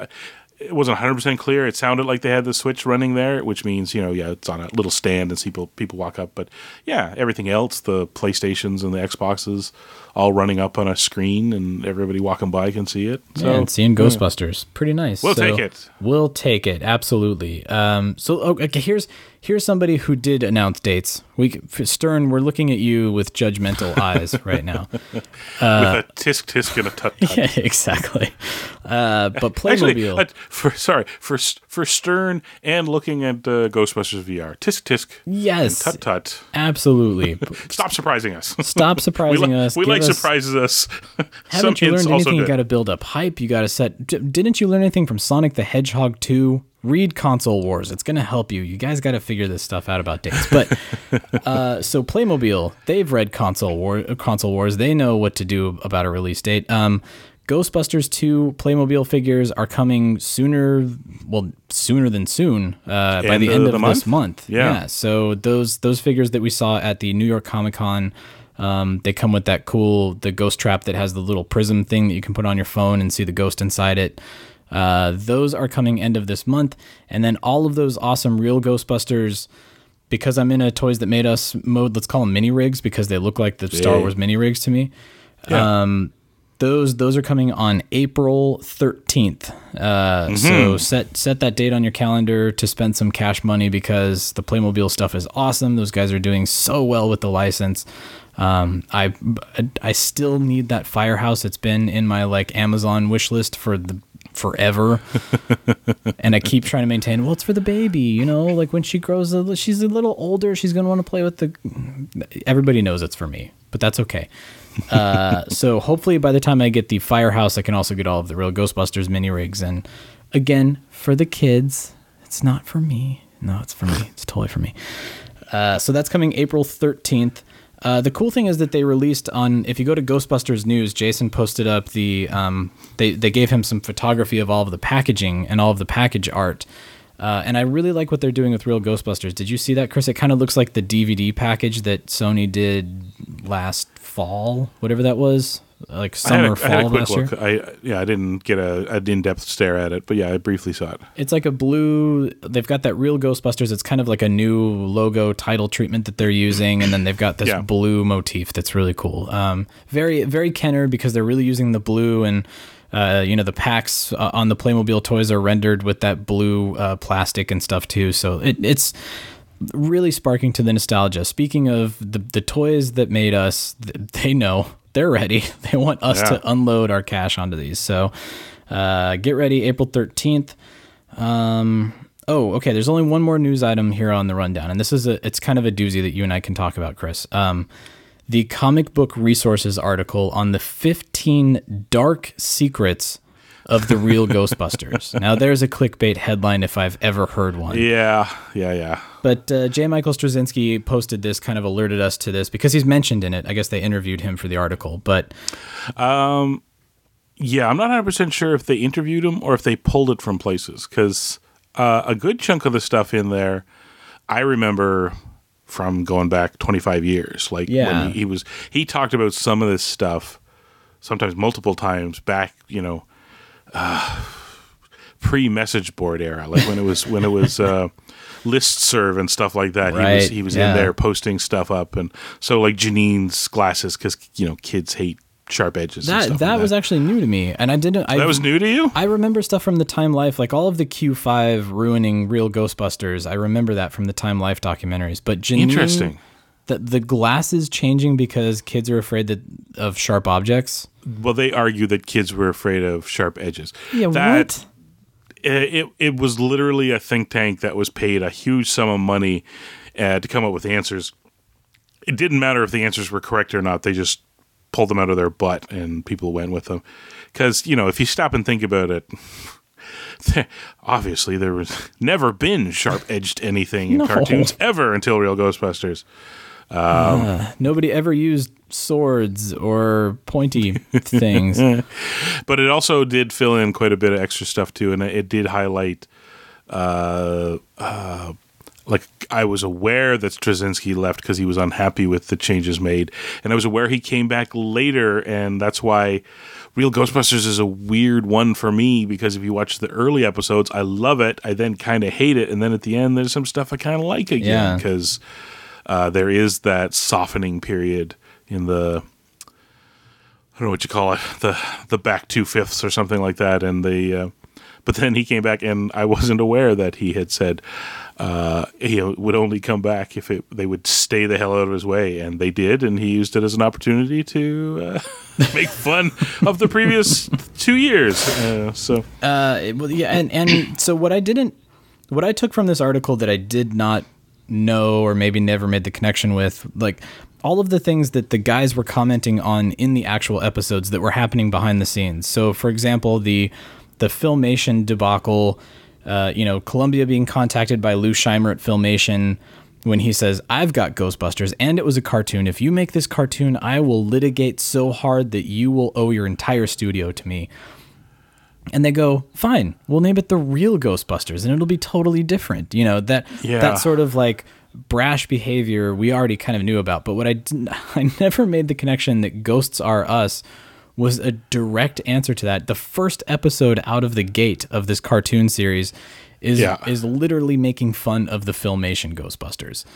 it wasn't 100 percent clear, it sounded like they had the switch running there, which means you know yeah it's on a little stand and people people walk up. But yeah, everything else, the PlayStations and the Xboxes, all running up on a screen and everybody walking by can see it. So yeah, and seeing Ghostbusters, pretty nice. We'll So, take it. We'll take it absolutely. Um, so oh, okay, here's here's somebody who did announce dates. We Stern, we're looking at you with judgmental eyes right now. with a tisk tisk and a tut tut. Yeah, exactly. Uh, but Actually, Playmobil. uh, for sorry for for Stern and looking at uh, Ghostbusters VR. Tisk tisk. yes, tut tut. absolutely. Stop surprising us. Stop we surprising li- us. we like us- surprises us. Haven't you learned anything? You got to build up hype. You got to set. D- didn't you learn anything from Sonic the Hedgehog 2? Read Console Wars. It's going to help you. You guys got to figure this stuff out about dates. But uh, so Playmobil, they've read Console War, uh, Console Wars. They know what to do about a release date. Um, Ghostbusters 2 Playmobil figures are coming sooner, well, sooner than soon, uh, by End the of end the of month? this month. Yeah. So those those figures that we saw at the New York Comic Con, um, they come with that cool the ghost trap that has the little prism thing that you can put on your phone and see the ghost inside it. Uh, those are coming end of this month, and then all of those awesome real Ghostbusters. Because I'm in a toys that made us mode, let's call them mini rigs because they look like the Star Wars mini rigs to me. Yeah. Um, those those are coming on April 13th. Uh, So set set that date on your calendar to spend some cash money because the Playmobil stuff is awesome. Those guys are doing so well with the license. Um, I I still need that firehouse. It's been in my like Amazon wish list for the forever, and I keep trying to maintain. Well, it's for the baby, you know. Like when she grows, a, she's a little older. She's gonna want to play with the. Everybody knows it's for me, but that's okay. Uh, so hopefully by the time I get the firehouse, I can also get all of the real Ghostbusters mini rigs. And again, for the kids, it's not for me. No, it's for me. It's totally for me. Uh, so that's coming April 13th. Uh, the cool thing is that they released on. If you go to Ghostbusters News, Jason posted up the. Um, they they gave him some photography of all of the packaging and all of the package art, uh, and I really like what they're doing with Real Ghostbusters. Did you see that, Chris? It kind of looks like the DVD package that Sony did last fall, whatever that was, like summer a, I had a fall quick last year. look. I yeah, I didn't get a an in depth stare at it, but yeah, I briefly saw it. It's like a blue. They've got that real Ghostbusters. It's kind of like a new logo title treatment that they're using, and then they've got this Yeah. blue motif that's really cool. Um, very very Kenner because they're really using the blue and. Uh, you know the packs uh, on the Playmobil toys are rendered with that blue uh, plastic and stuff too. So it, it's really sparking to the nostalgia. Speaking of the the toys that made us, they know they're ready. They want us Yeah. to unload our cash onto these. So uh, get ready, April thirteenth. Um, oh, okay. There's only one more news item here on the rundown, and this is a it's kind of a doozy that you and I can talk about, Chris. Um, the comic book resources article on the 15 dark secrets of the real Ghostbusters. Now, there's a clickbait headline if I've ever heard one. Yeah, yeah, yeah. But uh, J. Michael Straczynski posted this, kind of alerted us to this because he's mentioned in it. I guess they interviewed him for the article, but Yeah, I'm not 100 percent sure if they interviewed him or if they pulled it from places because uh, a good chunk of the stuff in there, I remember from going back 25 years. Like Yeah. when he, he was, he talked about some of this stuff, sometimes multiple times back. You know, uh, pre-message board era, like when it was when it was. Uh, list serve and stuff like that he was he was yeah. in there posting stuff up and so like Janine's glasses because you know kids hate sharp edges and that stuff that like was actually new to me, and I didn't. I, that was new to you I remember stuff from the Time Life, like all of the Q5 ruining real Ghostbusters. I remember that from the Time Life documentaries. But Janine, Interesting. The the glasses changing because kids are afraid that of sharp objects. Well, they argue that kids were afraid of sharp edges. Yeah, that, what? It, it was literally a think tank that was paid a huge sum of money uh, to come up with answers. It didn't matter if the answers were correct or not. They just pulled them out of their butt and people went with them. Because, you know, if you stop and think about it, obviously there was never been sharp edged anything in No. cartoons ever until Real Ghostbusters. Nobody ever used swords or pointy things. but it also did fill in quite a bit of extra stuff too, and it did highlight. Uh, uh, like I was aware that Straczynski left because he was unhappy with the changes made, and I was aware he came back later, and that's why Real Ghostbusters is a weird one for me because if you watch the early episodes, I love it. I then kind of hate it, and then at the end, there's some stuff I kind of like Yeah. again because uh, there is that softening period in the I don't know what you call it, the the back two fifths or something like that. And the uh, but then he came back, and I wasn't aware that he had said, uh, know, would only come back if it, they would stay the hell out of his way, and they did, and he used it as an opportunity to uh, make fun of the previous two years. Uh, so, uh, well, yeah, and and so what I didn't, what I took from this article that I did not know or maybe never made the connection with, like all of the things that the guys were commenting on in the actual episodes that were happening behind the scenes. So, for example, the the filmation debacle uh, you know, Columbia being contacted by Lou Scheimer at Filmation when he says, I've got Ghostbusters and it was a cartoon. If you make this cartoon, I will litigate so hard that you will owe your entire studio to me. And they go, fine, we'll name it the real Ghostbusters and it'll be totally different. You know, that yeah. that sort of like brash behavior we already kind of knew about. But what I didn't I never made the connection that Ghosts R Us was a direct answer to that. The first episode out of the gate of this cartoon series is yeah. is literally making fun of the filmation Ghostbusters.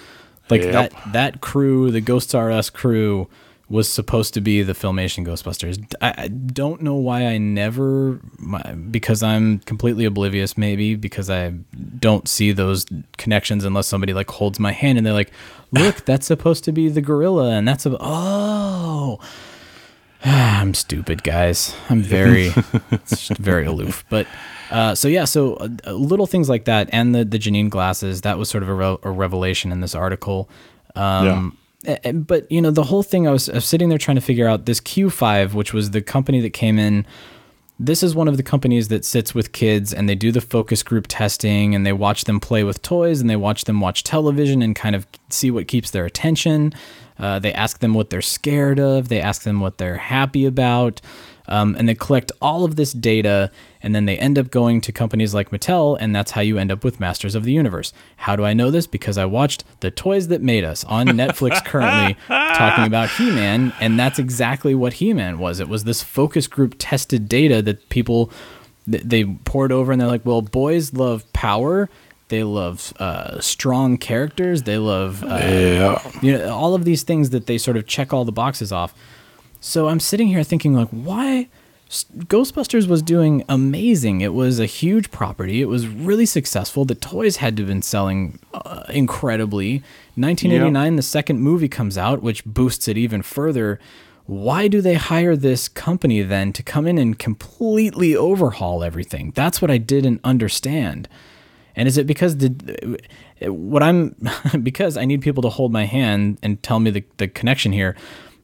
Like yep. that that crew, the Ghosts R Us crew was supposed to be the filmation Ghostbusters. I, I don't know why I never because I'm completely oblivious maybe because I don't see those connections unless somebody like holds my hand and they're like, "Look, that's supposed to be the gorilla and that's a oh, I'm stupid, guys. I'm very, very aloof. But uh, so yeah, so uh, little things like that, and the the Janine glasses. That was sort of a, re- a revelation in this article. Um, yeah. But you know, the whole thing. I was, I was sitting there trying to figure out this Q5, which was the company that came in. This is one of the companies that sits with kids and they do the focus group testing and they watch them play with toys and they watch them watch television and kind of see what keeps their attention. Uh, they ask them what they're scared of. They ask them what they're happy about. Um, and they collect all of this data, and then they end up going to companies like Mattel, and that's how you end up with Masters of the Universe. How do I know this? Because I watched The Toys That Made Us on Netflix currently talking about He Man, and that's exactly what He Man was. It was this focus group tested data that people they poured over, and they're like, well, boys love power they love uh, strong characters. They love uh, yeah. you know all of these things that they sort of check all the boxes off. So I'm sitting here thinking like, why? Ghostbusters was doing amazing. It was a huge property. It was really successful. The toys had to have been selling uh, incredibly. 1989, yep. the second movie comes out, which boosts it even further. Why do they hire this company then to come in and completely overhaul everything? That's what I didn't understand. And is it because the what I'm because I need people to hold my hand and tell me the, the connection here.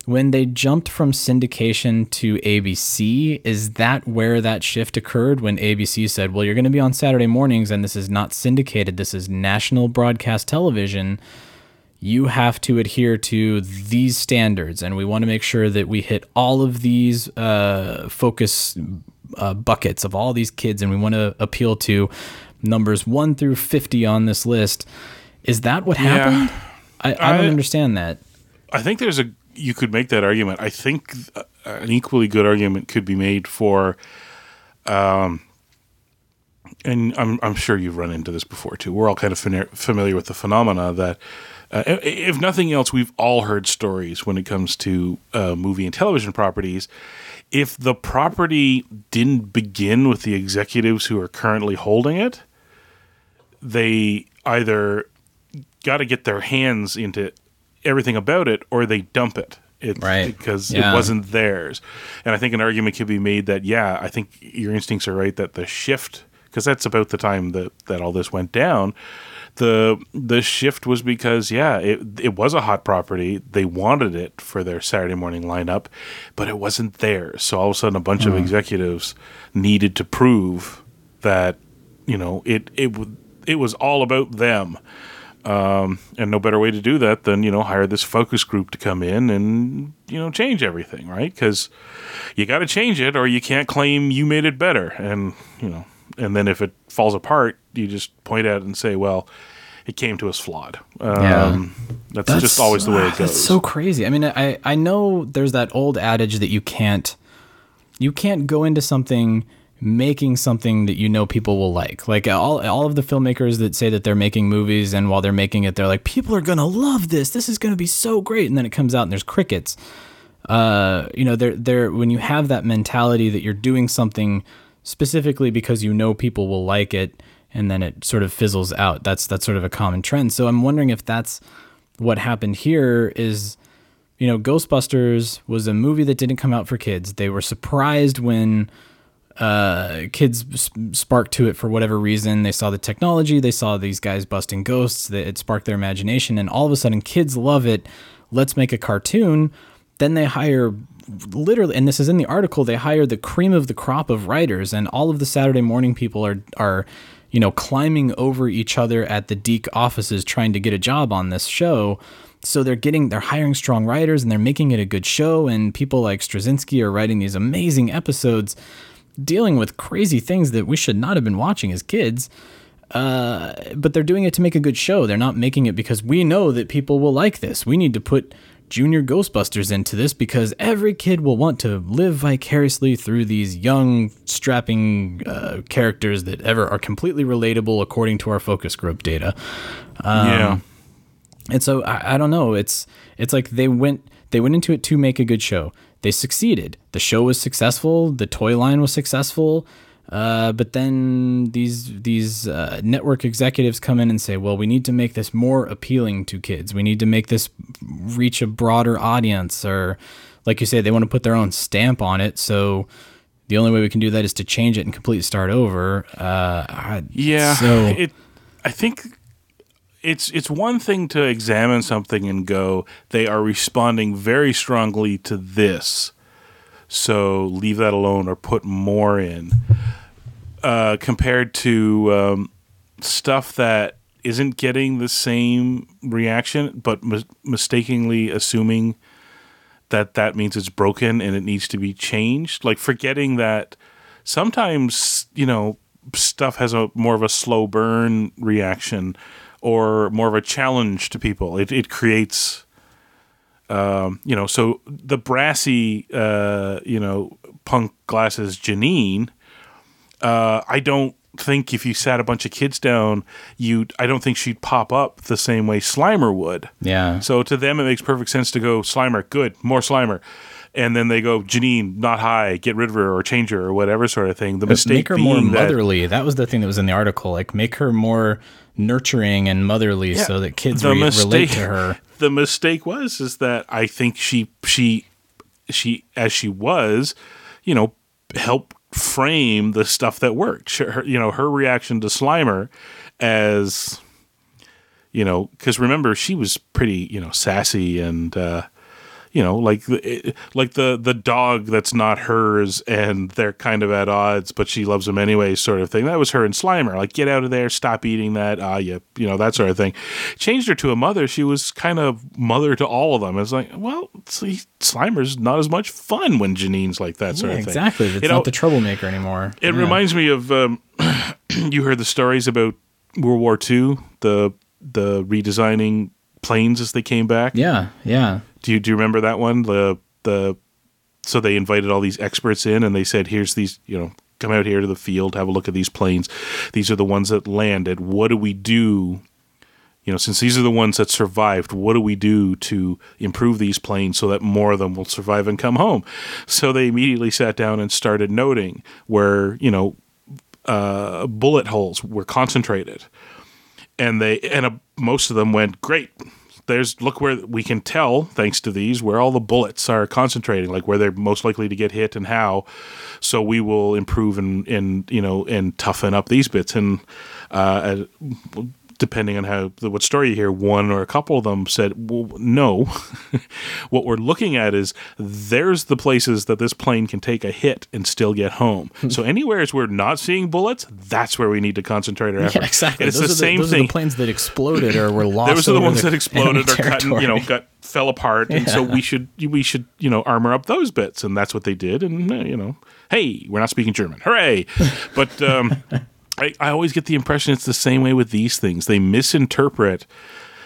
When they jumped from syndication to ABC, is that where that shift occurred? When ABC said, "Well, you're going to be on Saturday mornings, and this is not syndicated. This is national broadcast television. You have to adhere to these standards, and we want to make sure that we hit all of these uh, focus uh, buckets of all these kids, and we want to appeal to numbers 1 through 50 on this list. Is that what happened? Yeah. I, I don't I, understand that. I think there's a you could make that argument. I think an equally good argument could be made for um and I'm I'm sure you've run into this before too. We're all kind of familiar with the phenomena that uh, if nothing else, we've all heard stories when it comes to uh, movie and television properties if the property didn't begin with the executives who are currently holding it, they either got to get their hands into everything about it or they dump it. It, right. Because yeah. it wasn't theirs. And I think an argument could be made that, yeah, I think your instincts are right that the shift, because that's about the time that, that all this went down, the the shift was because yeah, it it was a hot property. They wanted it for their Saturday morning lineup, but it wasn't theirs. So all of a sudden, a bunch mm. of hmm. executives needed to prove that you know it it it was all about them. Um, and no better way to do that than you know hire this focus group to come in and you know change everything, right? Because you got to change it, or you can't claim you made it better. And you know, and then if it falls apart, you just point at it and say, "Well, it came to us flawed." Um, yeah. That's, that's, just always the way it goes. That's so crazy. I mean, I I know there's that old adage that you can't you can't go into something making something that you know people will like. Like all all of the filmmakers that say that they're making movies and while they're making it they're like people are going to love this. This is going to be so great and then it comes out and there's crickets. Uh, you know, they're they're when you have that mentality that you're doing something specifically because you know people will like it, and then it sort of fizzles out. That's that's sort of a common trend. So I'm wondering if that's what happened here is you know, Ghostbusters was a movie that didn't come out for kids. They were surprised when uh, kids sparked to it for whatever reason. They saw the technology, they saw these guys busting ghosts, it sparked their imagination, and all of a sudden, kids love it. Let's make a cartoon. Then they hire literally, and this is in the article, they hire the cream of the crop of writers, and all of the Saturday morning people are are you know climbing over each other at the DiC offices trying to get a job on this show so they're getting they're hiring strong writers and they're making it a good show and people like Straczynski are writing these amazing episodes dealing with crazy things that we should not have been watching as kids uh, but they're doing it to make a good show they're not making it because we know that people will like this we need to put junior ghostbusters into this because every kid will want to live vicariously through these young strapping uh, characters that ever are completely relatable according to our focus group data um, yeah and so I, I don't know. It's it's like they went they went into it to make a good show. They succeeded. The show was successful. The toy line was successful. Uh, but then these these uh, network executives come in and say, "Well, we need to make this more appealing to kids. We need to make this reach a broader audience." Or, like you say, they want to put their own stamp on it. So the only way we can do that is to change it and completely start over. Uh, yeah. So it, I think it's it's one thing to examine something and go they are responding very strongly to this. So leave that alone or put more in. Uh, compared to um, stuff that isn't getting the same reaction but mis- mistakenly assuming that that means it's broken and it needs to be changed. Like forgetting that sometimes you know stuff has a more of a slow burn reaction or more of a challenge to people. It, it creates, um, you know, so the brassy, uh, you know, punk glasses Janine, uh, I don't think if you sat a bunch of kids down, you I don't think she'd pop up the same way Slimer would. Yeah. So to them, it makes perfect sense to go Slimer, good, more Slimer. And then they go Janine, not high, get rid of her or change her or whatever sort of thing. The but mistake make her more motherly. That, that was the thing that was in the article. Like make her more nurturing and motherly yeah, so that kids re- mistake, relate to her. The mistake was is that I think she she she as she was, you know, helped frame the stuff that worked. Her, you know, her reaction to Slimer as you know, because remember she was pretty you know sassy and uh, you know, like the like the the dog that's not hers, and they're kind of at odds, but she loves him anyway, sort of thing. That was her and Slimer. Like, get out of there, stop eating that. Ah, you, you know, that sort of thing. Changed her to a mother. She was kind of mother to all of them. It's like, well, see, Slimer's not as much fun when Janine's like that sort yeah, of thing. Exactly. It's you not know, the troublemaker anymore. It yeah. reminds me of um, you heard the stories about World War II, the the redesigning planes as they came back. Yeah, yeah. Do you do you remember that one? The the so they invited all these experts in and they said, "Here's these, you know, come out here to the field, have a look at these planes. These are the ones that landed. What do we do?" You know, since these are the ones that survived, what do we do to improve these planes so that more of them will survive and come home? So they immediately sat down and started noting where, you know, uh, bullet holes were concentrated. And they and a, most of them went great there's look where we can tell thanks to these where all the bullets are concentrating like where they're most likely to get hit and how. So we will improve and and you know and toughen up these bits. And uh, depending on how what story you hear, one or a couple of them said, "Well, no. what we're looking at is there's the places that this plane can take a hit and still get home. so anywhere as we're not seeing bullets, that's where we need to concentrate our effort. Yeah, exactly. And it's those the same the, those thing. Are the planes that exploded or were lost. those are the ones that exploded or cut, you know, got fell apart, and so we should we should you know armor up those bits, and that's what they did. And uh, you know, hey, we're not speaking German, hooray! But um, I, I always get the impression it's the same way with these things. They misinterpret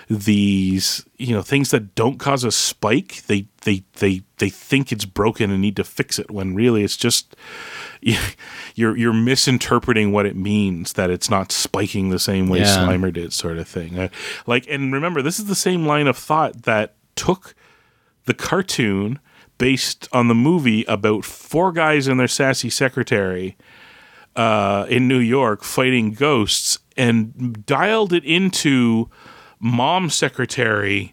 these you know things that don't cause a spike they they they they think it's broken and need to fix it when really it's just you're you're misinterpreting what it means that it's not spiking the same way yeah. Slimer did sort of thing like and remember this is the same line of thought that took the cartoon based on the movie about four guys and their sassy secretary uh, in New York fighting ghosts and dialed it into mom secretary,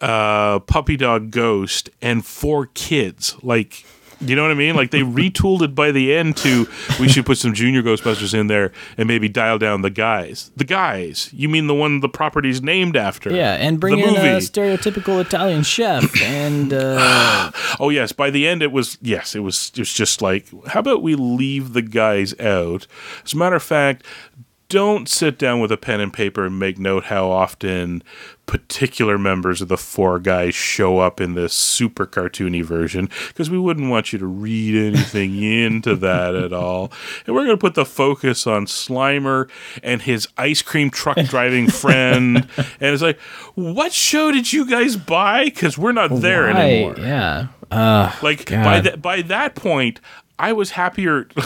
uh, puppy dog ghost, and four kids. Like, you know what I mean? Like they retooled it by the end to we should put some junior Ghostbusters in there and maybe dial down the guys. The guys. You mean the one the property's named after? Yeah, and bring the in movie. a stereotypical Italian chef and uh, Oh yes, by the end it was yes, it was it was just like how about we leave the guys out? As a matter of fact, don't sit down with a pen and paper and make note how often particular members of the four guys show up in this super cartoony version because we wouldn't want you to read anything into that at all. And we're going to put the focus on Slimer and his ice cream truck driving friend. and it's like, what show did you guys buy? Because we're not there Right, anymore. Yeah. Uh, Like God. by that by that point, I was happier.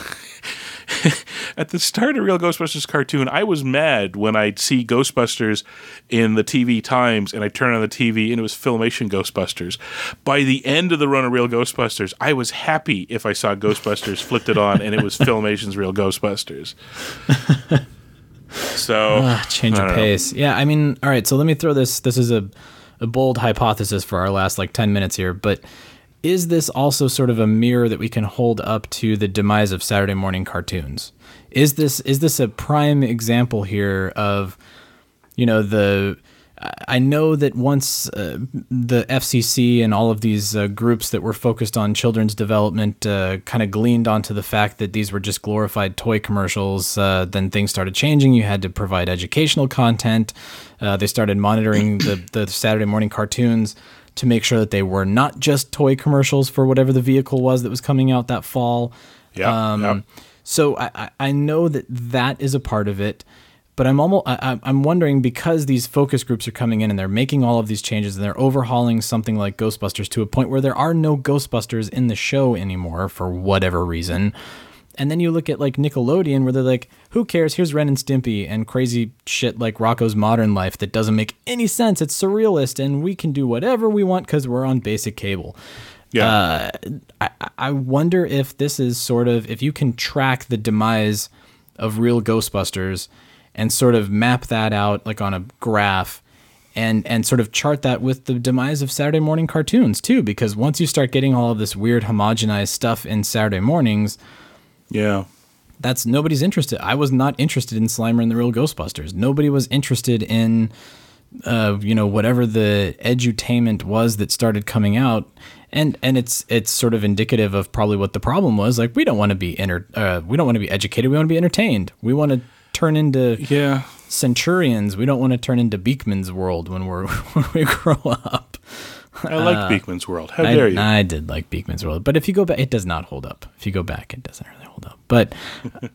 At the start of Real Ghostbusters cartoon, I was mad when I'd see Ghostbusters in the TV Times and I turn on the TV and it was Filmation Ghostbusters. By the end of the run of Real Ghostbusters, I was happy if I saw Ghostbusters flipped it on and it was Filmation's Real Ghostbusters. So Ah, change of don't know. pace. Yeah, I mean, all right. So let me throw this. This is a, a bold hypothesis for our last like ten minutes here, but is this also sort of a mirror that we can hold up to the demise of Saturday morning cartoons? Is this is this a prime example here of, you know, the I- know that once uh, the FCC and all of these uh, groups that were focused on children's development uh, kind of gleaned onto the fact that these were just glorified toy commercials, uh, then things started changing. You had to provide educational content. Uh, they started monitoring the, the Saturday morning cartoons to make sure that they were not just toy commercials for whatever the vehicle was that was coming out that fall. Yeah, Um, yeah. So I, I- know that that is a part of it, but I'm almost I, I- I'm wondering because these focus groups are coming in and they're making all of these changes and they're overhauling something like Ghostbusters to a point where there are no Ghostbusters in the show anymore for whatever reason. And then you look at like Nickelodeon where they're like, who cares? Here's Ren and Stimpy and crazy shit like Rocko's Modern Life that doesn't make any sense. It's surrealist and we can do whatever we want because we're on basic cable. Yeah. Uh, I, I wonder if this is sort of if you can track the demise of real Ghostbusters and sort of map that out like on a graph and and sort of chart that with the demise of Saturday morning cartoons too because once you start getting all of this weird homogenized stuff in Saturday mornings yeah. that's nobody's interested. I was not interested in Slimer and the Real Ghostbusters. Nobody was interested in, uh, you know, whatever the edutainment was that started coming out. And and it's it's sort of indicative of probably what the problem was. Like we don't want to be enter, uh, we don't want to be educated. We want to be entertained. We want to turn into Yeah. centurions. We don't want to turn into Beakman's world when we're when we grow up. I like Beakman's World. How Uh, I, dare you? I did like Beakman's World, but if you go back, it does not hold up. If you go back, it doesn't really hold up. But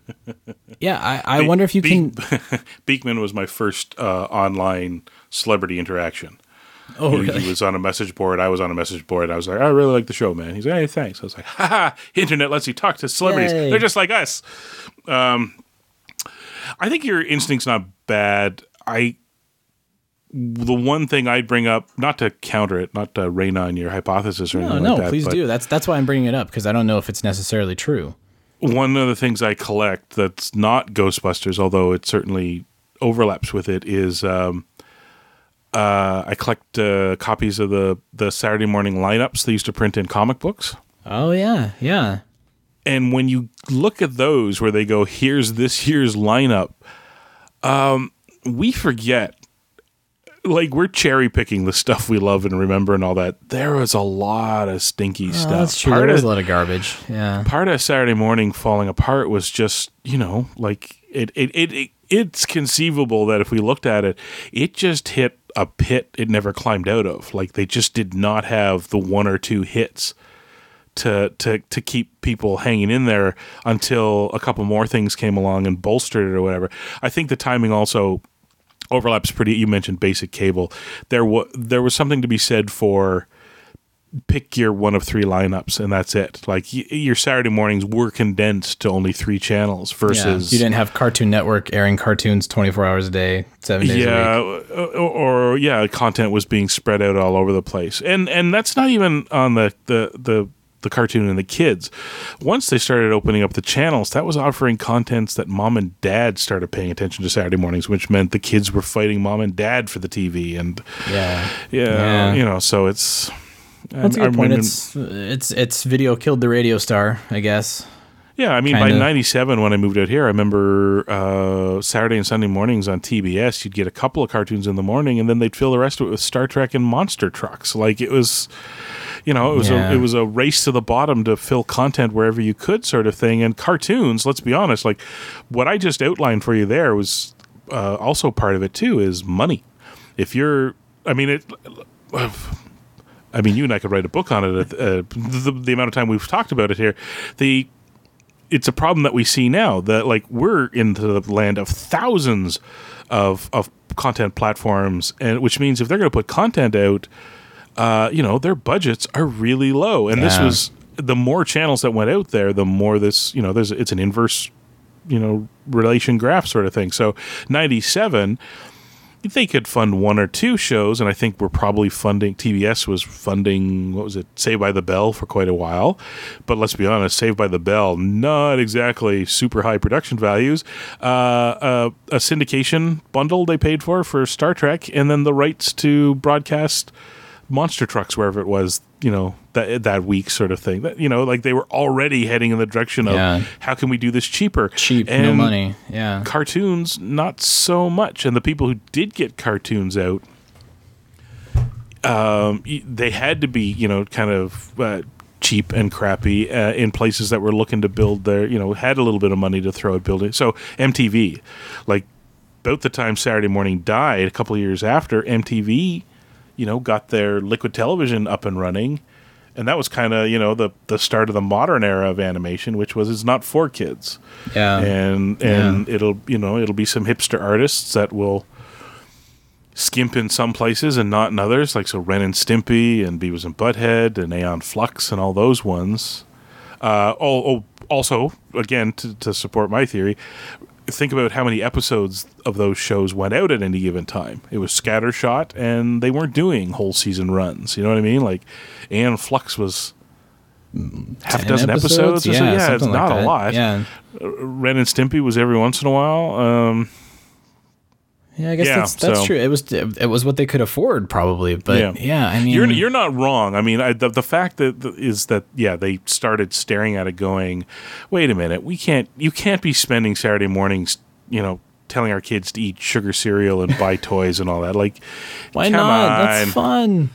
yeah, I, I Be- wonder if you Be- can. Beakman was my first uh, online celebrity interaction. Oh, he, really? he was on a message board. I was on a message board. I was like, I really like the show, man. He's like, hey, thanks. I was like, ha ha, internet lets you talk to celebrities. Yay. They're just like us. Um, I think your instinct's not bad. I the one thing I'd bring up, not to counter it, not to rain on your hypothesis or No, anything no, like that. please do. That's that's why I'm bringing it up because I don't know if it's necessarily true. one of the things I collect that's not Ghostbusters, although it certainly overlaps with it, is um, uh, I collect uh, copies of the the Saturday morning lineups they used to print in comic books. Oh yeah, yeah. And when you look at those, where they go, "Here's this year's lineup," um, we forget. Like we're cherry picking the stuff we love and remember and all that. There was a lot of stinky Oh, stuff. that's true. Part There of- was a lot of garbage. Yeah. part of Saturday morning falling apart was just you know like it it, it it it's conceivable that if we looked at it, it just hit a pit it never climbed out of. Like they just did not have the one or two hits to to to keep people hanging in there until a couple more things came along and bolstered it or whatever. I think the timing also overlaps pretty. You mentioned basic cable. There was there was something to be said for pick your one of three lineups and that's it. Like y- your Saturday mornings were condensed to only three channels Yeah. versus You didn't have Cartoon Network airing cartoons 24 hours a day, seven days yeah, a week. Uh, or, or yeah, content was being spread out all over the place, and and that's not even on the the the the cartoon and the kids. Once they started opening up the channels, that was offering contents that mom and dad started paying attention to Saturday mornings, which meant the kids were fighting mom and dad for the TV. And Yeah. yeah, Yeah. you know, so it's. That's a I good point. mean, It's it's it's video killed the radio star, I guess. Yeah, I mean, Kinda. by '97, when I moved out here, I remember uh, Saturday and Sunday mornings on TBS, you'd get a couple of cartoons in the morning, and then they'd fill the rest of it with Star Trek and monster trucks. Like it was, you know, it was Yeah. a it was a race to the bottom to fill content wherever you could, sort of thing. And cartoons, let's be honest, like what I just outlined for you there was uh, also part of it too. Is money. If you're, I mean, it. I mean, you and I could write a book on it. Uh, the, the amount of time we've talked about it here, the it's a problem that we see now that like we're into the land of thousands of of content platforms, and which means if they're going to put content out, uh, you know, their budgets are really low, and this was the more channels that went out there, the more this, you know, there's it's an inverse, you know, relation graph sort of thing. So ninety seven they could fund one or two shows, and I think we're probably funding. TBS was funding what was it, Saved by the Bell for quite a while, but let's be honest, Saved by the Bell not exactly super high production values. Uh, uh, a syndication bundle they paid for for Star Trek, and then the rights to broadcast monster trucks wherever it was, you know, that that week sort of thing. That you know, like they were already heading in the direction of Yeah. how can we do this cheaper, Cheap, no money. Yeah. cartoons not so much and the people who did get cartoons out um, they had to be you know kind of uh, cheap and crappy uh, in places that were looking to build their you know had a little bit of money to throw at building so mtv like about the time saturday morning died a couple of years after mtv you know got their liquid television up and running. And that was kind of you know the the start of the modern era of animation which was it's not for kids. Yeah. and and it'll you know it'll be some hipster artists that will skimp in some places and not in others like so Ren and Stimpy and Beavis and Butthead and Aeon Flux and all those ones. Uh oh, oh also again to, to support my theory think about how many episodes of those shows went out at any given time it was scattershot and they weren't doing whole season runs you know what i mean like Aeon Flux was half a dozen episodes, or so. Yeah, yeah it's like not a lot Yeah. Ren and Stimpy was every once in a while. Um, Yeah, I guess Yeah, that's that's so- true. It was it was what they could afford probably, but Yeah. yeah, I mean you're you're not wrong. I mean, I, the the fact that th- is that yeah, they started staring at it, going, "Wait a minute, we can't. You can't be spending Saturday mornings, you know." Telling our kids to eat sugar cereal and buy toys and all that, like, why not? on. That's fun.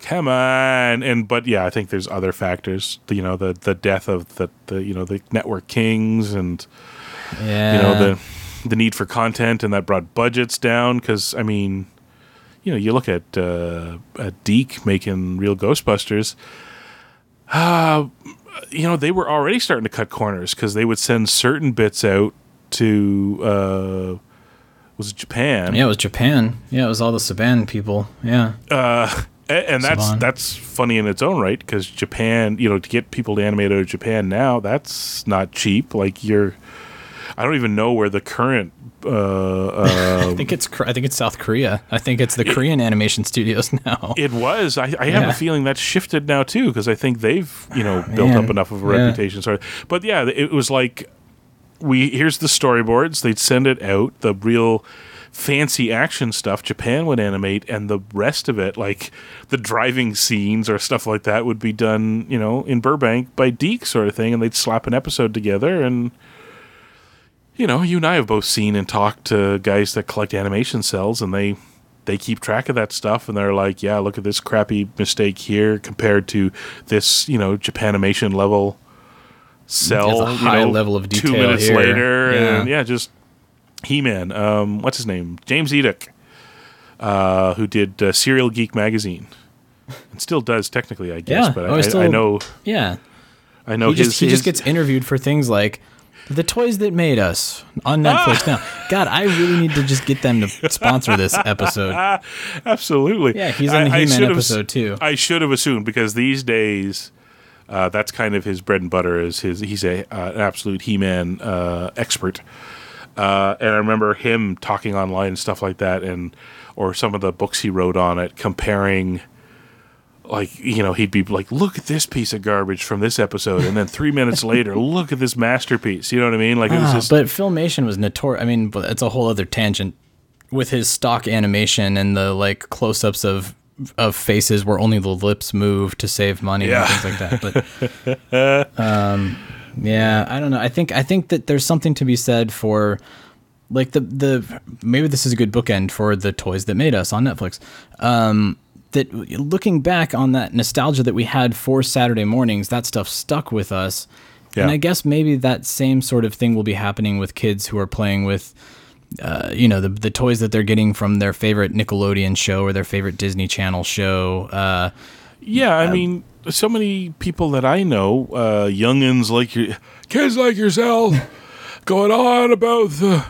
come on and but yeah i think there's other factors you know the the death of the, the you know the network kings and Yeah. you know the the need for content and that brought budgets down because i mean you know you look at uh at DiC making real ghostbusters uh you know they were already starting to cut corners because they would send certain bits out to uh was it japan Yeah, it was Japan. Yeah, it was all the Saban people. Yeah. A- and that's Saban. that's funny in its own right because Japan, you know, to get people to animate out of Japan now, that's not cheap. Like you're, I don't even know where the current. Uh, uh, I think it's I think it's South Korea. I think it's the Korean animation studios now. it was. I, I have Yeah. a feeling that's shifted now too because I think they've you know built man. up enough of a Yeah. reputation. Sorry, but yeah, it was like we here's the storyboards. They'd send it out. The real fancy action stuff Japan would animate, and the rest of it, like the driving scenes or stuff like that, would be done, you know, in Burbank by DiC sort of thing, and they'd slap an episode together. And you know, you and I have both seen and talked to guys that collect animation cells, and they they keep track of that stuff, and they're like, yeah, look at this crappy mistake here compared to this, you know, Japanimation level cell, a you high know, level of detail. two minutes here. later, Yeah. and yeah, just He-Man. Um, what's his name? James Eatock, uh, who did uh, Cereal Geek magazine, and still does technically, I guess. Yeah. but Oh, I, still- I know, Yeah. I know he his. just he his- just gets interviewed for things like the toys that made us on Netflix now. God, I really need to just get them to sponsor this episode. Absolutely. Yeah, he's on the I- I He-Man should have- episode, too. I should have assumed because these days, uh, that's kind of his bread and butter. Is his he's a uh, an absolute He-Man uh, expert. Uh, and I remember him talking online and stuff like that, and or some of the books he wrote on it, comparing like you know he'd be like look at this piece of garbage from this episode and then three minutes later look at this masterpiece you know what i mean like it was Ah, just but filmation was notorious. I mean, but it's a whole other tangent with his stock animation and the like close-ups of of faces where only the lips move to save money Yeah. and things like that. But um, yeah, I don't know. I think I think that there's something to be said for like the the maybe this is a good bookend for the toys that made us on Netflix. Um, that looking back on that nostalgia that we had for Saturday mornings, that stuff stuck with us. And I guess maybe that same sort of thing will be happening with kids who are playing with, uh, you know, the the toys that they're getting from their favorite Nickelodeon show or their favorite Disney Channel show. Uh, yeah i mean so many people that i know uh youngins like your kids like yourself going on about the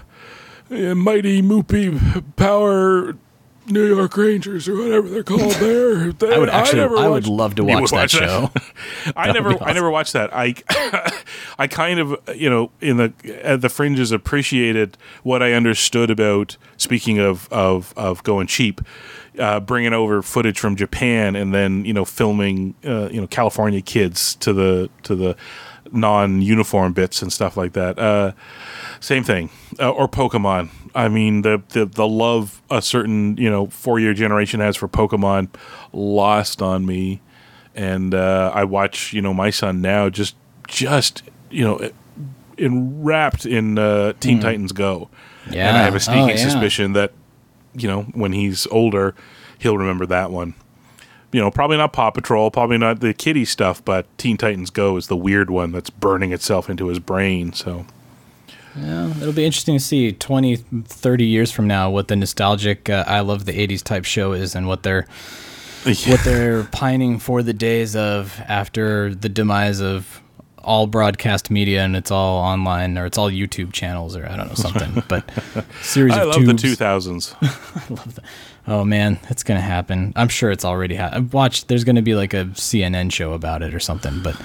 uh, mighty moopy power New York Rangers or whatever they're called there. I would actually, I, never would watched- love to You watch would that show. I That never, be I never watched that. I, I kind of, you know, in the at the fringes appreciated what I understood about. Speaking of of of going cheap, uh, bringing over footage from Japan and then you know filming, uh, you know, California kids to the to the non-uniform bits and stuff like that. Uh, same thing, uh, or Pokemon. I mean, the, the the love a certain you know four year generation has for Pokemon lost on me, and uh, I watch you know my son now just just you know enwrapped in uh, Teen Titans Go, and I have a sneaking Oh, yeah. suspicion that you know when he's older he'll remember that one. You know, probably not Paw Patrol, probably not the kiddie stuff, but Teen Titans Go is the weird one that's burning itself into his brain. So Yeah, it'll be interesting to see 20, 30 years from now what the nostalgic uh, I love the 80s type show is and what they're what they're pining for the days of after the demise of all broadcast media and it's all online or it's all YouTube channels or I don't know something. but series of I of love the tubes. 2000s. Oh man, it's gonna happen. I'm sure it's already happened. Watch, there's gonna be like a CNN show about it or something. But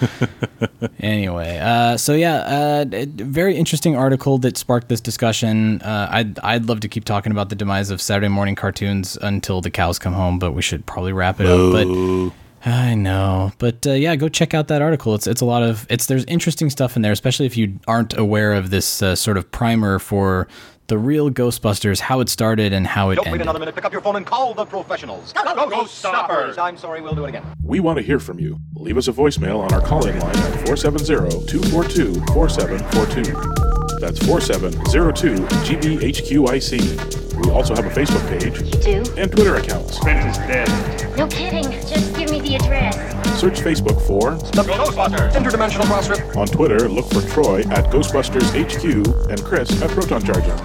anyway, uh, so yeah, uh, very interesting article that sparked this discussion. Uh, I'd I'd love to keep talking about the demise of Saturday morning cartoons until the cows come home, but we should probably wrap it up. But I know, but uh, yeah, go check out that article. It's it's a lot of it's there's interesting stuff in there, especially if you aren't aware of this uh, sort of primer for the real Ghostbusters, how it started and how it Don't wait another minute. Pick up your phone and call the professionals. Go, go, go, stoppers! I'm sorry, we'll do it again. We want to hear from you. Leave us a voicemail on our call-in line at 470-242-4742. That's 4702-GBHQIC. We also have a Facebook page Do? and Twitter accounts. Spence is dead. No kidding. Just give me the address. Search Facebook for, The Ghostbusters! Interdimensional cross rip. on Twitter, look for Troy at Ghostbusters HQ and Chris at Proton Charger.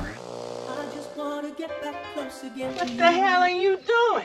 What the hell are you doing?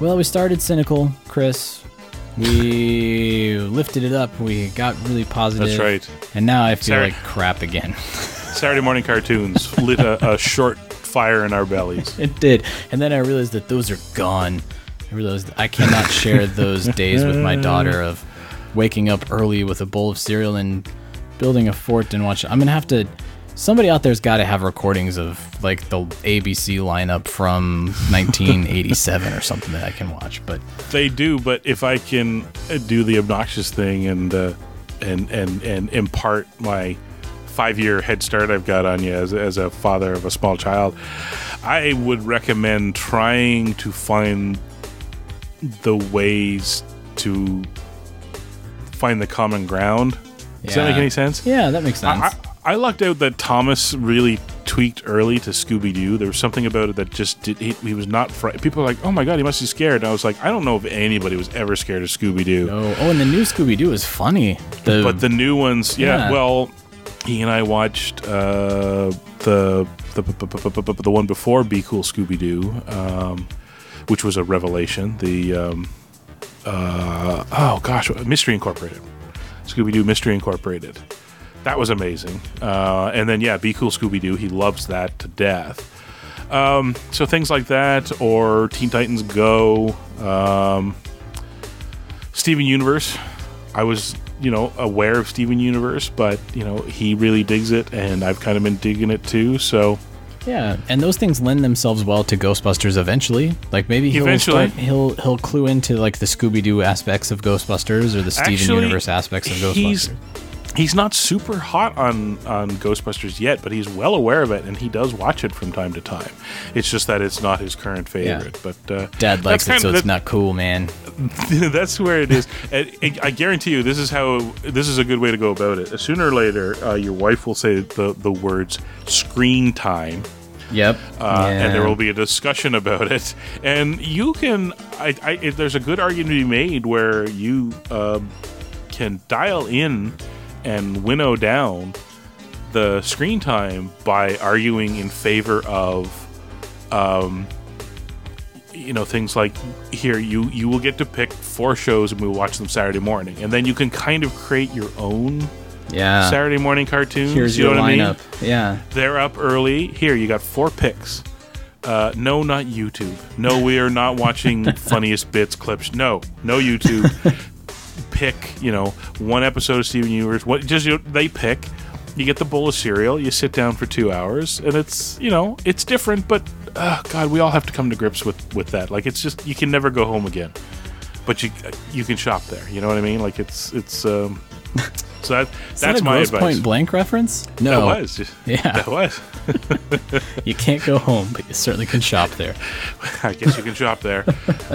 Well, we started cynical, Chris. We lifted it up. We got really positive. That's right. And now I feel Sorry. like crap again. Saturday morning cartoons lit a, a short fire in our bellies. it did. And then I realized that those are gone. I realized I cannot share those days with my daughter of waking up early with a bowl of cereal and building a fort and watching. I'm going to have to. Somebody out there's got to have recordings of like the ABC lineup from 1987 or something that I can watch. But They do, but if I can uh, do the obnoxious thing and uh, and and and impart my five year head start I've got on you as, as a father of a small child, I would recommend trying to find the ways to find the common ground. Does that make any sense? yeah, that makes sense. I, I, I lucked out that Thomas really tweaked early to Scooby Doo. There was something about it that just did. He, he was not. frightened. People are like, "Oh my god, he must be scared." And I was like, I don't know if anybody was ever scared of Scooby Doo. Oh, oh, and the new Scooby Doo is funny. The, But the new ones, yeah. Yeah. Well, he and I watched uh, the the, the the one before Be Cool Scooby Doo, um, which was a revelation. The um, uh, oh gosh, Mystery Incorporated, Scooby Doo Mystery Incorporated. That was amazing. Uh, and then yeah, Be Cool Scooby Doo. He loves that to death. Um, so things like that, or Teen Titans Go, um, Steven Universe. I was you know aware of Steven Universe, but you know he really digs it, and I've kind of been digging it too. So Yeah, and those things lend themselves well to Ghostbusters eventually. Like maybe he'll Eventually. start, he'll he'll clue into like the Scooby Doo aspects of Ghostbusters or the Steven Actually, Universe aspects of Ghostbusters. He's not super hot on on Ghostbusters yet, but he's well aware of it, and he does watch it from time to time. It's just that it's not his current favorite. But uh, Dad likes it, so of- it's not cool, man. that's where it is. And I I guarantee you, this is how this is a good way to go about it. Sooner or later, uh, your wife will say the the words "screen time." Yep. uh, and there will be a discussion about it. And you can, I, I, if there's a good argument to be made where you um, can dial in and winnow down the screen time by arguing in favor of, um, you know, things like here you you will get to pick four shows and we will watch them Saturday morning, and then you can kind of create your own Yeah. Saturday morning cartoons. Here's you know your what I mean? lineup. Yeah. They're up early. Here, you got four picks. Uh, no, not YouTube. No, we are not watching funniest bits clips. No, no YouTube. Pick, you know, one episode of Steven Universe. What just you know, they pick. You get the bowl of cereal. You sit down for two hours, and it's you know it's different. But uh, God, we all have to come to grips with with that. Like it's just you can never go home again. But you you can shop there. You know what I mean? Like it's it's. Um, so that Is that's that a my advice. Point Blank reference? That No. was. Yeah. That was. You can't go home, but you certainly can shop there. I guess you can shop there.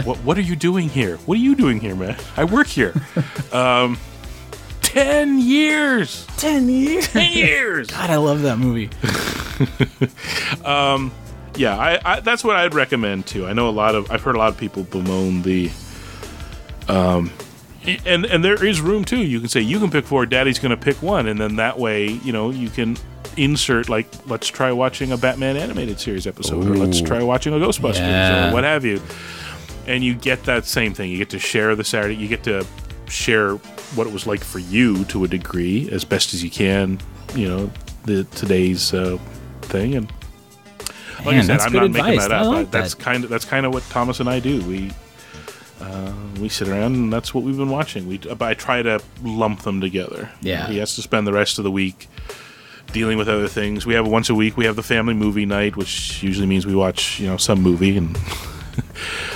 what What are you doing here? What are you doing here, man? I work here. Um, ten years. Ten years. Ten years. God, I love that movie. Um, yeah, I, I, that's what I'd recommend too. I know a lot of I've heard a lot of people bemoan the. Um, and and there is room too. You can say you can pick four. Daddy's going to pick one, and then that way, you know, you can insert like let's try watching a Batman animated series episode, or let's try watching a Ghostbusters, Yeah. or what have you. And you get that same thing. You get to share the Saturday. You get to share what it was like for you to a degree, as best as you can. You know, the today's uh, thing and like Man, I said, that's I'm not making advice. that up. like that's that. kind of that's kind of what Thomas and I do. We uh, we sit around and that's what we've been watching. We I try to lump them together. Yeah. he has to spend the rest of the week dealing with other things. We have once a week. We have the family movie night, which usually means we watch you know some movie and.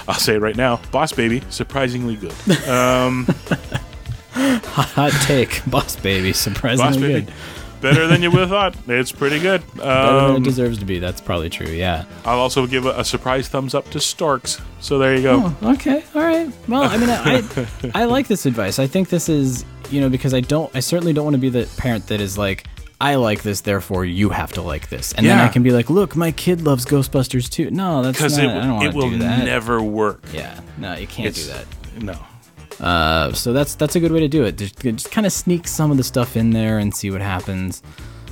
I'll say it right now, Boss Baby, surprisingly good. Um, Hot take, Boss Baby, surprisingly Boss Baby, good. Better than you would have thought. It's pretty good. Better than Um, it deserves to be. That's probably true. Yeah. I'll also give a, a surprise thumbs up to Storks. So there you go. Oh, okay. All right. Well, I mean, I, I I like this advice. I think this is, you know, because I don't, I certainly don't want to be the parent that is like, I like this, therefore you have to like this, and then I can be like, look, my kid loves Ghostbusters too. No, that's because not. it, I don't it want to will do that. never work. Yeah. No, you can't It's- do that. No. Uh, so that's that's a good way to do it. Just, just kind of sneak some of the stuff in there and see what happens.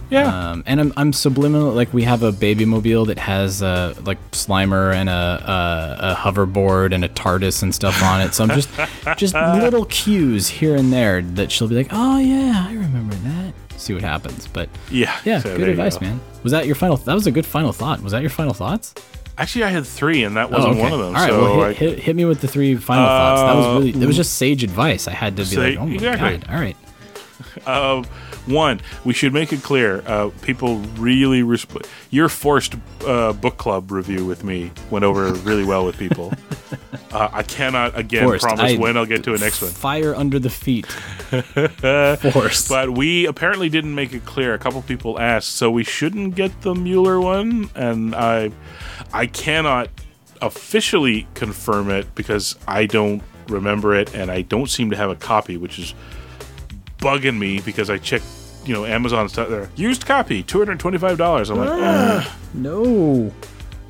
Yeah. Um, and I'm, I'm subliminal. Like we have a baby mobile that has uh, like Slimer and a, a a hoverboard and a TARDIS and stuff on it. So I'm just just little cues here and there that she'll be like, oh yeah, I remember that. See what happens. But yeah. yeah, so good advice, go. man. Was that your final? That was a good final thought. Was that your final thoughts? Actually, I had three, and that wasn't oh, okay. one of them. All right, so well, I- hit, hit, hit me with the three final thoughts. That was really. It was just sage advice. I had to be Say- like, oh my exactly. god. All right. Uh, one, we should make it clear. Uh, people really resp- your forced uh, book club review with me went over really well with people. uh, I cannot again Forced. promise I- when I'll get to a next one. Fire under the feet. Forced. But we apparently didn't make it clear. A couple people asked, so we shouldn't get the Mueller one, and I, I cannot officially confirm it because I don't remember it, and I don't seem to have a copy, which is bugging me because I checked, you know, Amazon stuff there. Used copy, two hundred twenty-five dollars. I'm like, Ugh. no.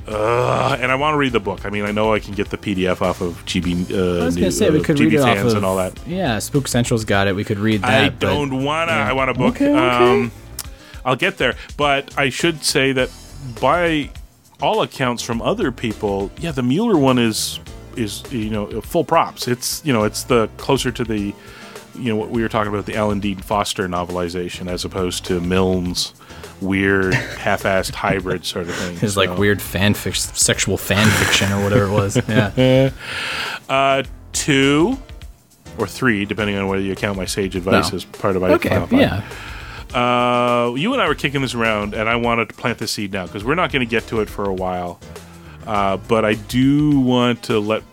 Ugh. and I want to read the book. I mean, I know I can get the PDF off of GB. Uh, I was gonna say we uh, could GB read it off of and all that. Yeah, Spook Central's got it. We could read that. I don't wanna. yeah. I want a book. Okay, okay. Um, I'll get there, but I should say that by all accounts from other people, yeah, the Mueller one is is you know full props. It's you know it's the closer to the you know what we were talking about the Alan Dean Foster novelization as opposed to Milnes' weird half-assed hybrid sort of thing. His like weird fan fic- sexual fan fiction or whatever it was. Yeah. uh, two or three, depending on whether you count my sage advice No. as part of my Okay. Final Yeah. Uh, you and I were kicking this around, and I wanted to plant the seed now because we're not going to get to it for a while. Uh, but I do want to let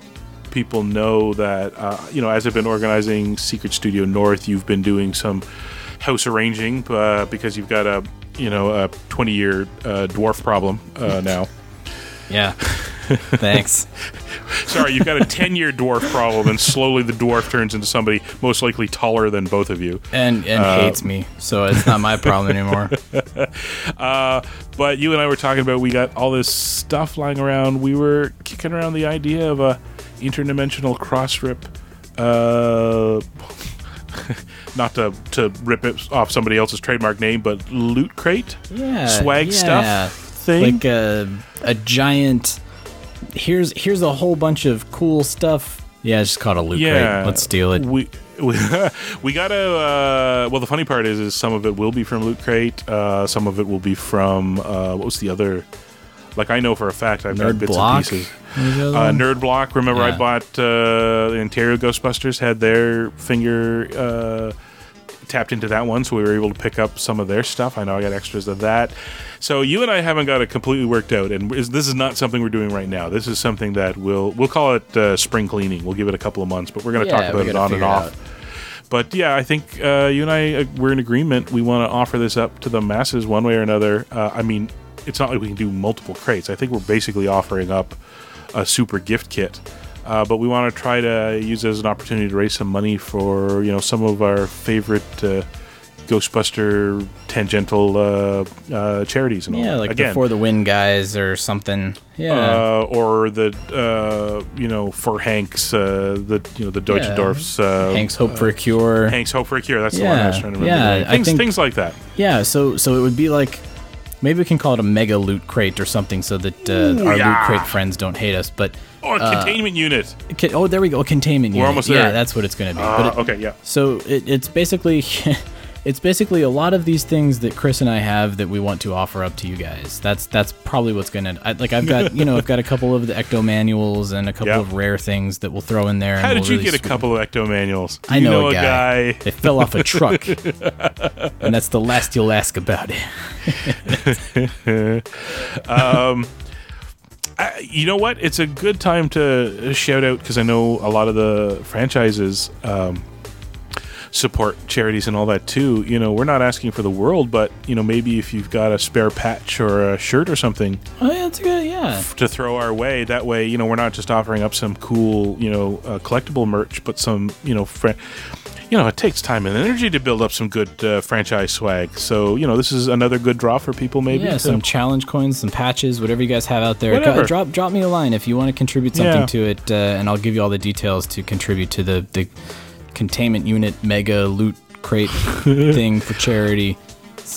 people know that uh, you know, as I've been organizing Secret Studio North, you've been doing some house arranging uh, because you've got a you know a 20 year uh, dwarf problem uh, now. Yeah. Thanks. Sorry, you've got a 10 year dwarf problem, and slowly the dwarf turns into somebody most likely taller than both of you. And and Uh, hates me, so it's not my problem anymore. Uh, but you and I were talking about we got all this stuff lying around. We were kicking around the idea of a interdimensional cross rip. Uh, not to to rip it off somebody else's trademark name, but loot crate, Yeah. swag yeah. stuff thing. Like a a giant. Here's here's a whole bunch of cool stuff. Yeah, it's just called a loot yeah, crate. Let's steal it. We we, we gotta. Uh, well, the funny part is, is some of it will be from Loot Crate. Uh, some of it will be from uh, what was the other? Like I know for a fact, I've got Nerd bits Block? and pieces. What was the other Uh. Nerd Block. Remember, I bought uh, the Ontario Ghostbusters had their finger uh, tapped into that one, so we were able to pick up some of their stuff. I know I got extras of that. So you and I haven't got it completely worked out, and is- this is not something we're doing right now. This is something that we'll we'll call it uh, spring cleaning. We'll give it a couple of months, but we're going to Yeah, talk about it on and off. out. But yeah, I think uh, you and I uh, we're in agreement. We want to offer this up to the masses one way or another. Uh, I mean, it's not like we can do multiple crates. I think we're basically offering up a super gift kit. Uh, but we want to try to use it as an opportunity to raise some money for you know some of our favorite uh, Ghostbuster tangential uh, uh, charities and all. Yeah, like again, before the win guys or something. Yeah. uh, or the uh, you know for Hank's uh, the you know the Deutsche Yeah. Dorf's uh, Hank's Hope for a Cure. Hank's Hope for a Cure. That's the one I was trying to remember. yeah, the Things, think- things like that. Yeah, so so it would be like maybe we can call it a mega loot crate or something so that uh, our yeah. loot crate friends don't hate us. But Oh, a uh, containment unit. ca- oh, there we go, a containment We're unit. almost Yeah, that's what it's going to be. Uh, it, okay, yeah. So it, it's basically it's basically a lot of these things that Chris and I have that we want to offer up to you guys. That's that's probably what's going to like I've got you know I've got a couple of the ecto manuals and a couple Yeah. of rare things that we'll throw in there. How did we'll you really get a couple of ecto manuals? I you know, a a guy. They fell off a truck, and that's the last you'll ask about it. um, I, you know what? It's a good time to shout out because I know a lot of the franchises um, support charities and all that too. You know, we're not asking for the world, but you know, maybe if you've got a spare patch or a shirt or something Oh yeah, that's good. Yeah. to throw our way, that way, you know, we're not just offering up some cool, you know, uh, collectible merch, but some, you know, fr- you know, it takes time and energy to build up some good uh, franchise swag. So, you know, this is another good draw for people, maybe. Yeah, some challenge coins, some patches, whatever you guys have out there. Go- drop drop me a line if you want to contribute something Yeah. to it, uh, and I'll give you all the details to contribute to the the containment unit mega loot crate thing for charity.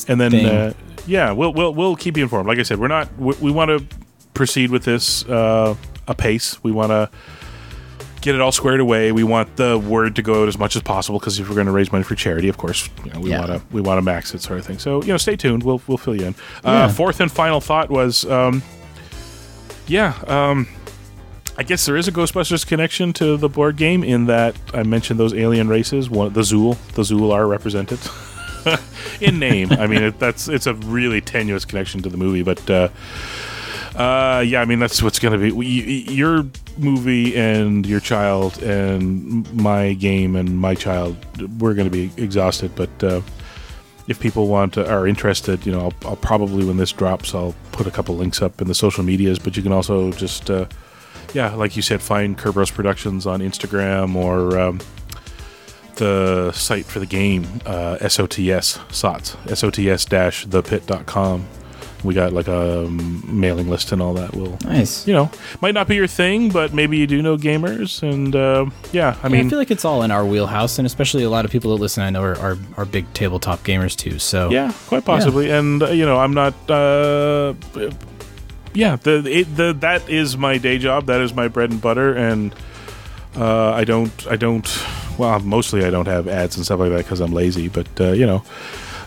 and then uh, yeah, we'll we'll we'll keep you informed. Like I said, we're not we, we want to proceed with this uh, apace. We want to get it all squared away. We want the word to go out as much as possible because if we're going to raise money for charity, of course, you know, we Yeah. want to we want to max it sort of thing. So you know, stay tuned. We'll we'll fill you in. Uh, Yeah. Fourth and final thought was, um, yeah. Um, I guess there is a Ghostbusters connection to the board game in that I mentioned those alien races. One, the Zuul, the Zuul are represented in name. I mean, it, that's it's a really tenuous connection to the movie, but uh, uh, yeah, I mean that's what's going to be your movie and your child and my game and my child. We're going to be exhausted, but. Uh, if people want to, are interested, you know, I'll, I'll probably when this drops, I'll put a couple links up in the social medias. But you can also just, uh, yeah, like you said, find Kerberos Productions on Instagram or um, the site for the game, uh, SOTS SOTS, SOTS thepit.com. We got like a mailing list and all that. Will Nice. you know might not be your thing, but maybe you do know gamers, and uh, yeah, I I mean, I feel like it's all in our wheelhouse, and especially a lot of people that listen, I know, are, are, are big tabletop gamers too. So Yeah, quite possibly. And uh, you know, I'm not. Yeah, the, it, the that is my day job. That is my bread and butter, and uh, I don't I don't well mostly I don't have ads and stuff like that because I'm lazy. But uh, you know,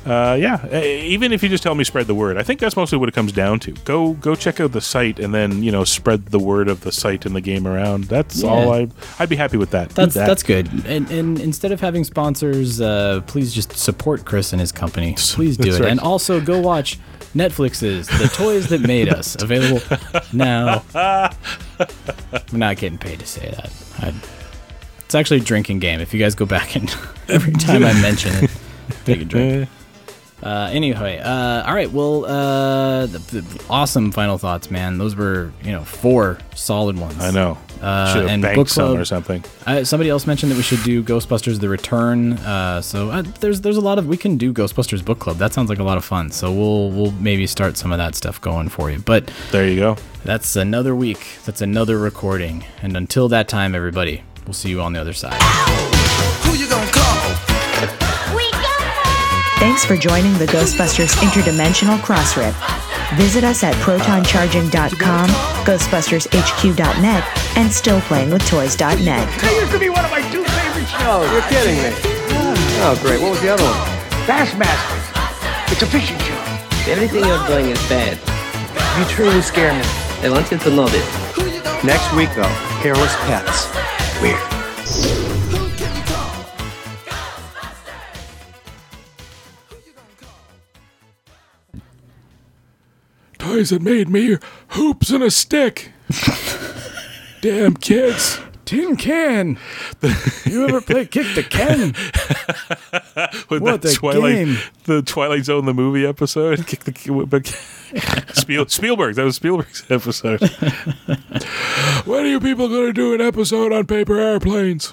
uh, yeah, even if you just tell me spread the word, I think that's mostly what it comes down to. Go go check out the site and then you know spread the word of the site and the game around. That's Yeah. all I I'd be happy with that. That's that. that's good. And, and instead of having sponsors, uh, please just support Chris and his company. Please do it. right. And also go watch Netflix's The Toys That Made Us, available now. I'm not getting paid to say that. I, it's actually a drinking game. If you guys go back and every time I mention it, take a drink. Uh, anyway, uh, all right. Well, uh, the, the awesome final thoughts, man. Those were you know four solid ones. I know. Uh, Should have and banked book some club- or something. Uh, somebody else mentioned that we should do Ghostbusters: The Return. Uh, so uh, there's there's a lot of we can do Ghostbusters book club. That sounds like a lot of fun. So we'll we'll maybe start some of that stuff going for you. But There you go. that's another week. That's another recording. And until that time, everybody, we'll see you on the other side. We got Thanks for joining the Ghostbusters Interdimensional Crossrip. Visit us at protoncharging.com, ghostbustershq.net, and stillplayingwithtoys.net. That used to be one of my two favorite shows. Oh, you're kidding me. Oh, great. What was the other one? Bassmasters. It's a fishing show. Everything you're doing is bad. You truly scare me. I want you to know this. Next week, though, hairless pets. Weird. Toys that made me hoops and a stick. Damn kids. Tin Can. you ever play Kick the Can? With What that a Twilight, game. the Twilight Zone, the movie episode. Kick the Spiel, Spielberg. That was Spielberg's episode. when are you people going to do an episode on paper airplanes?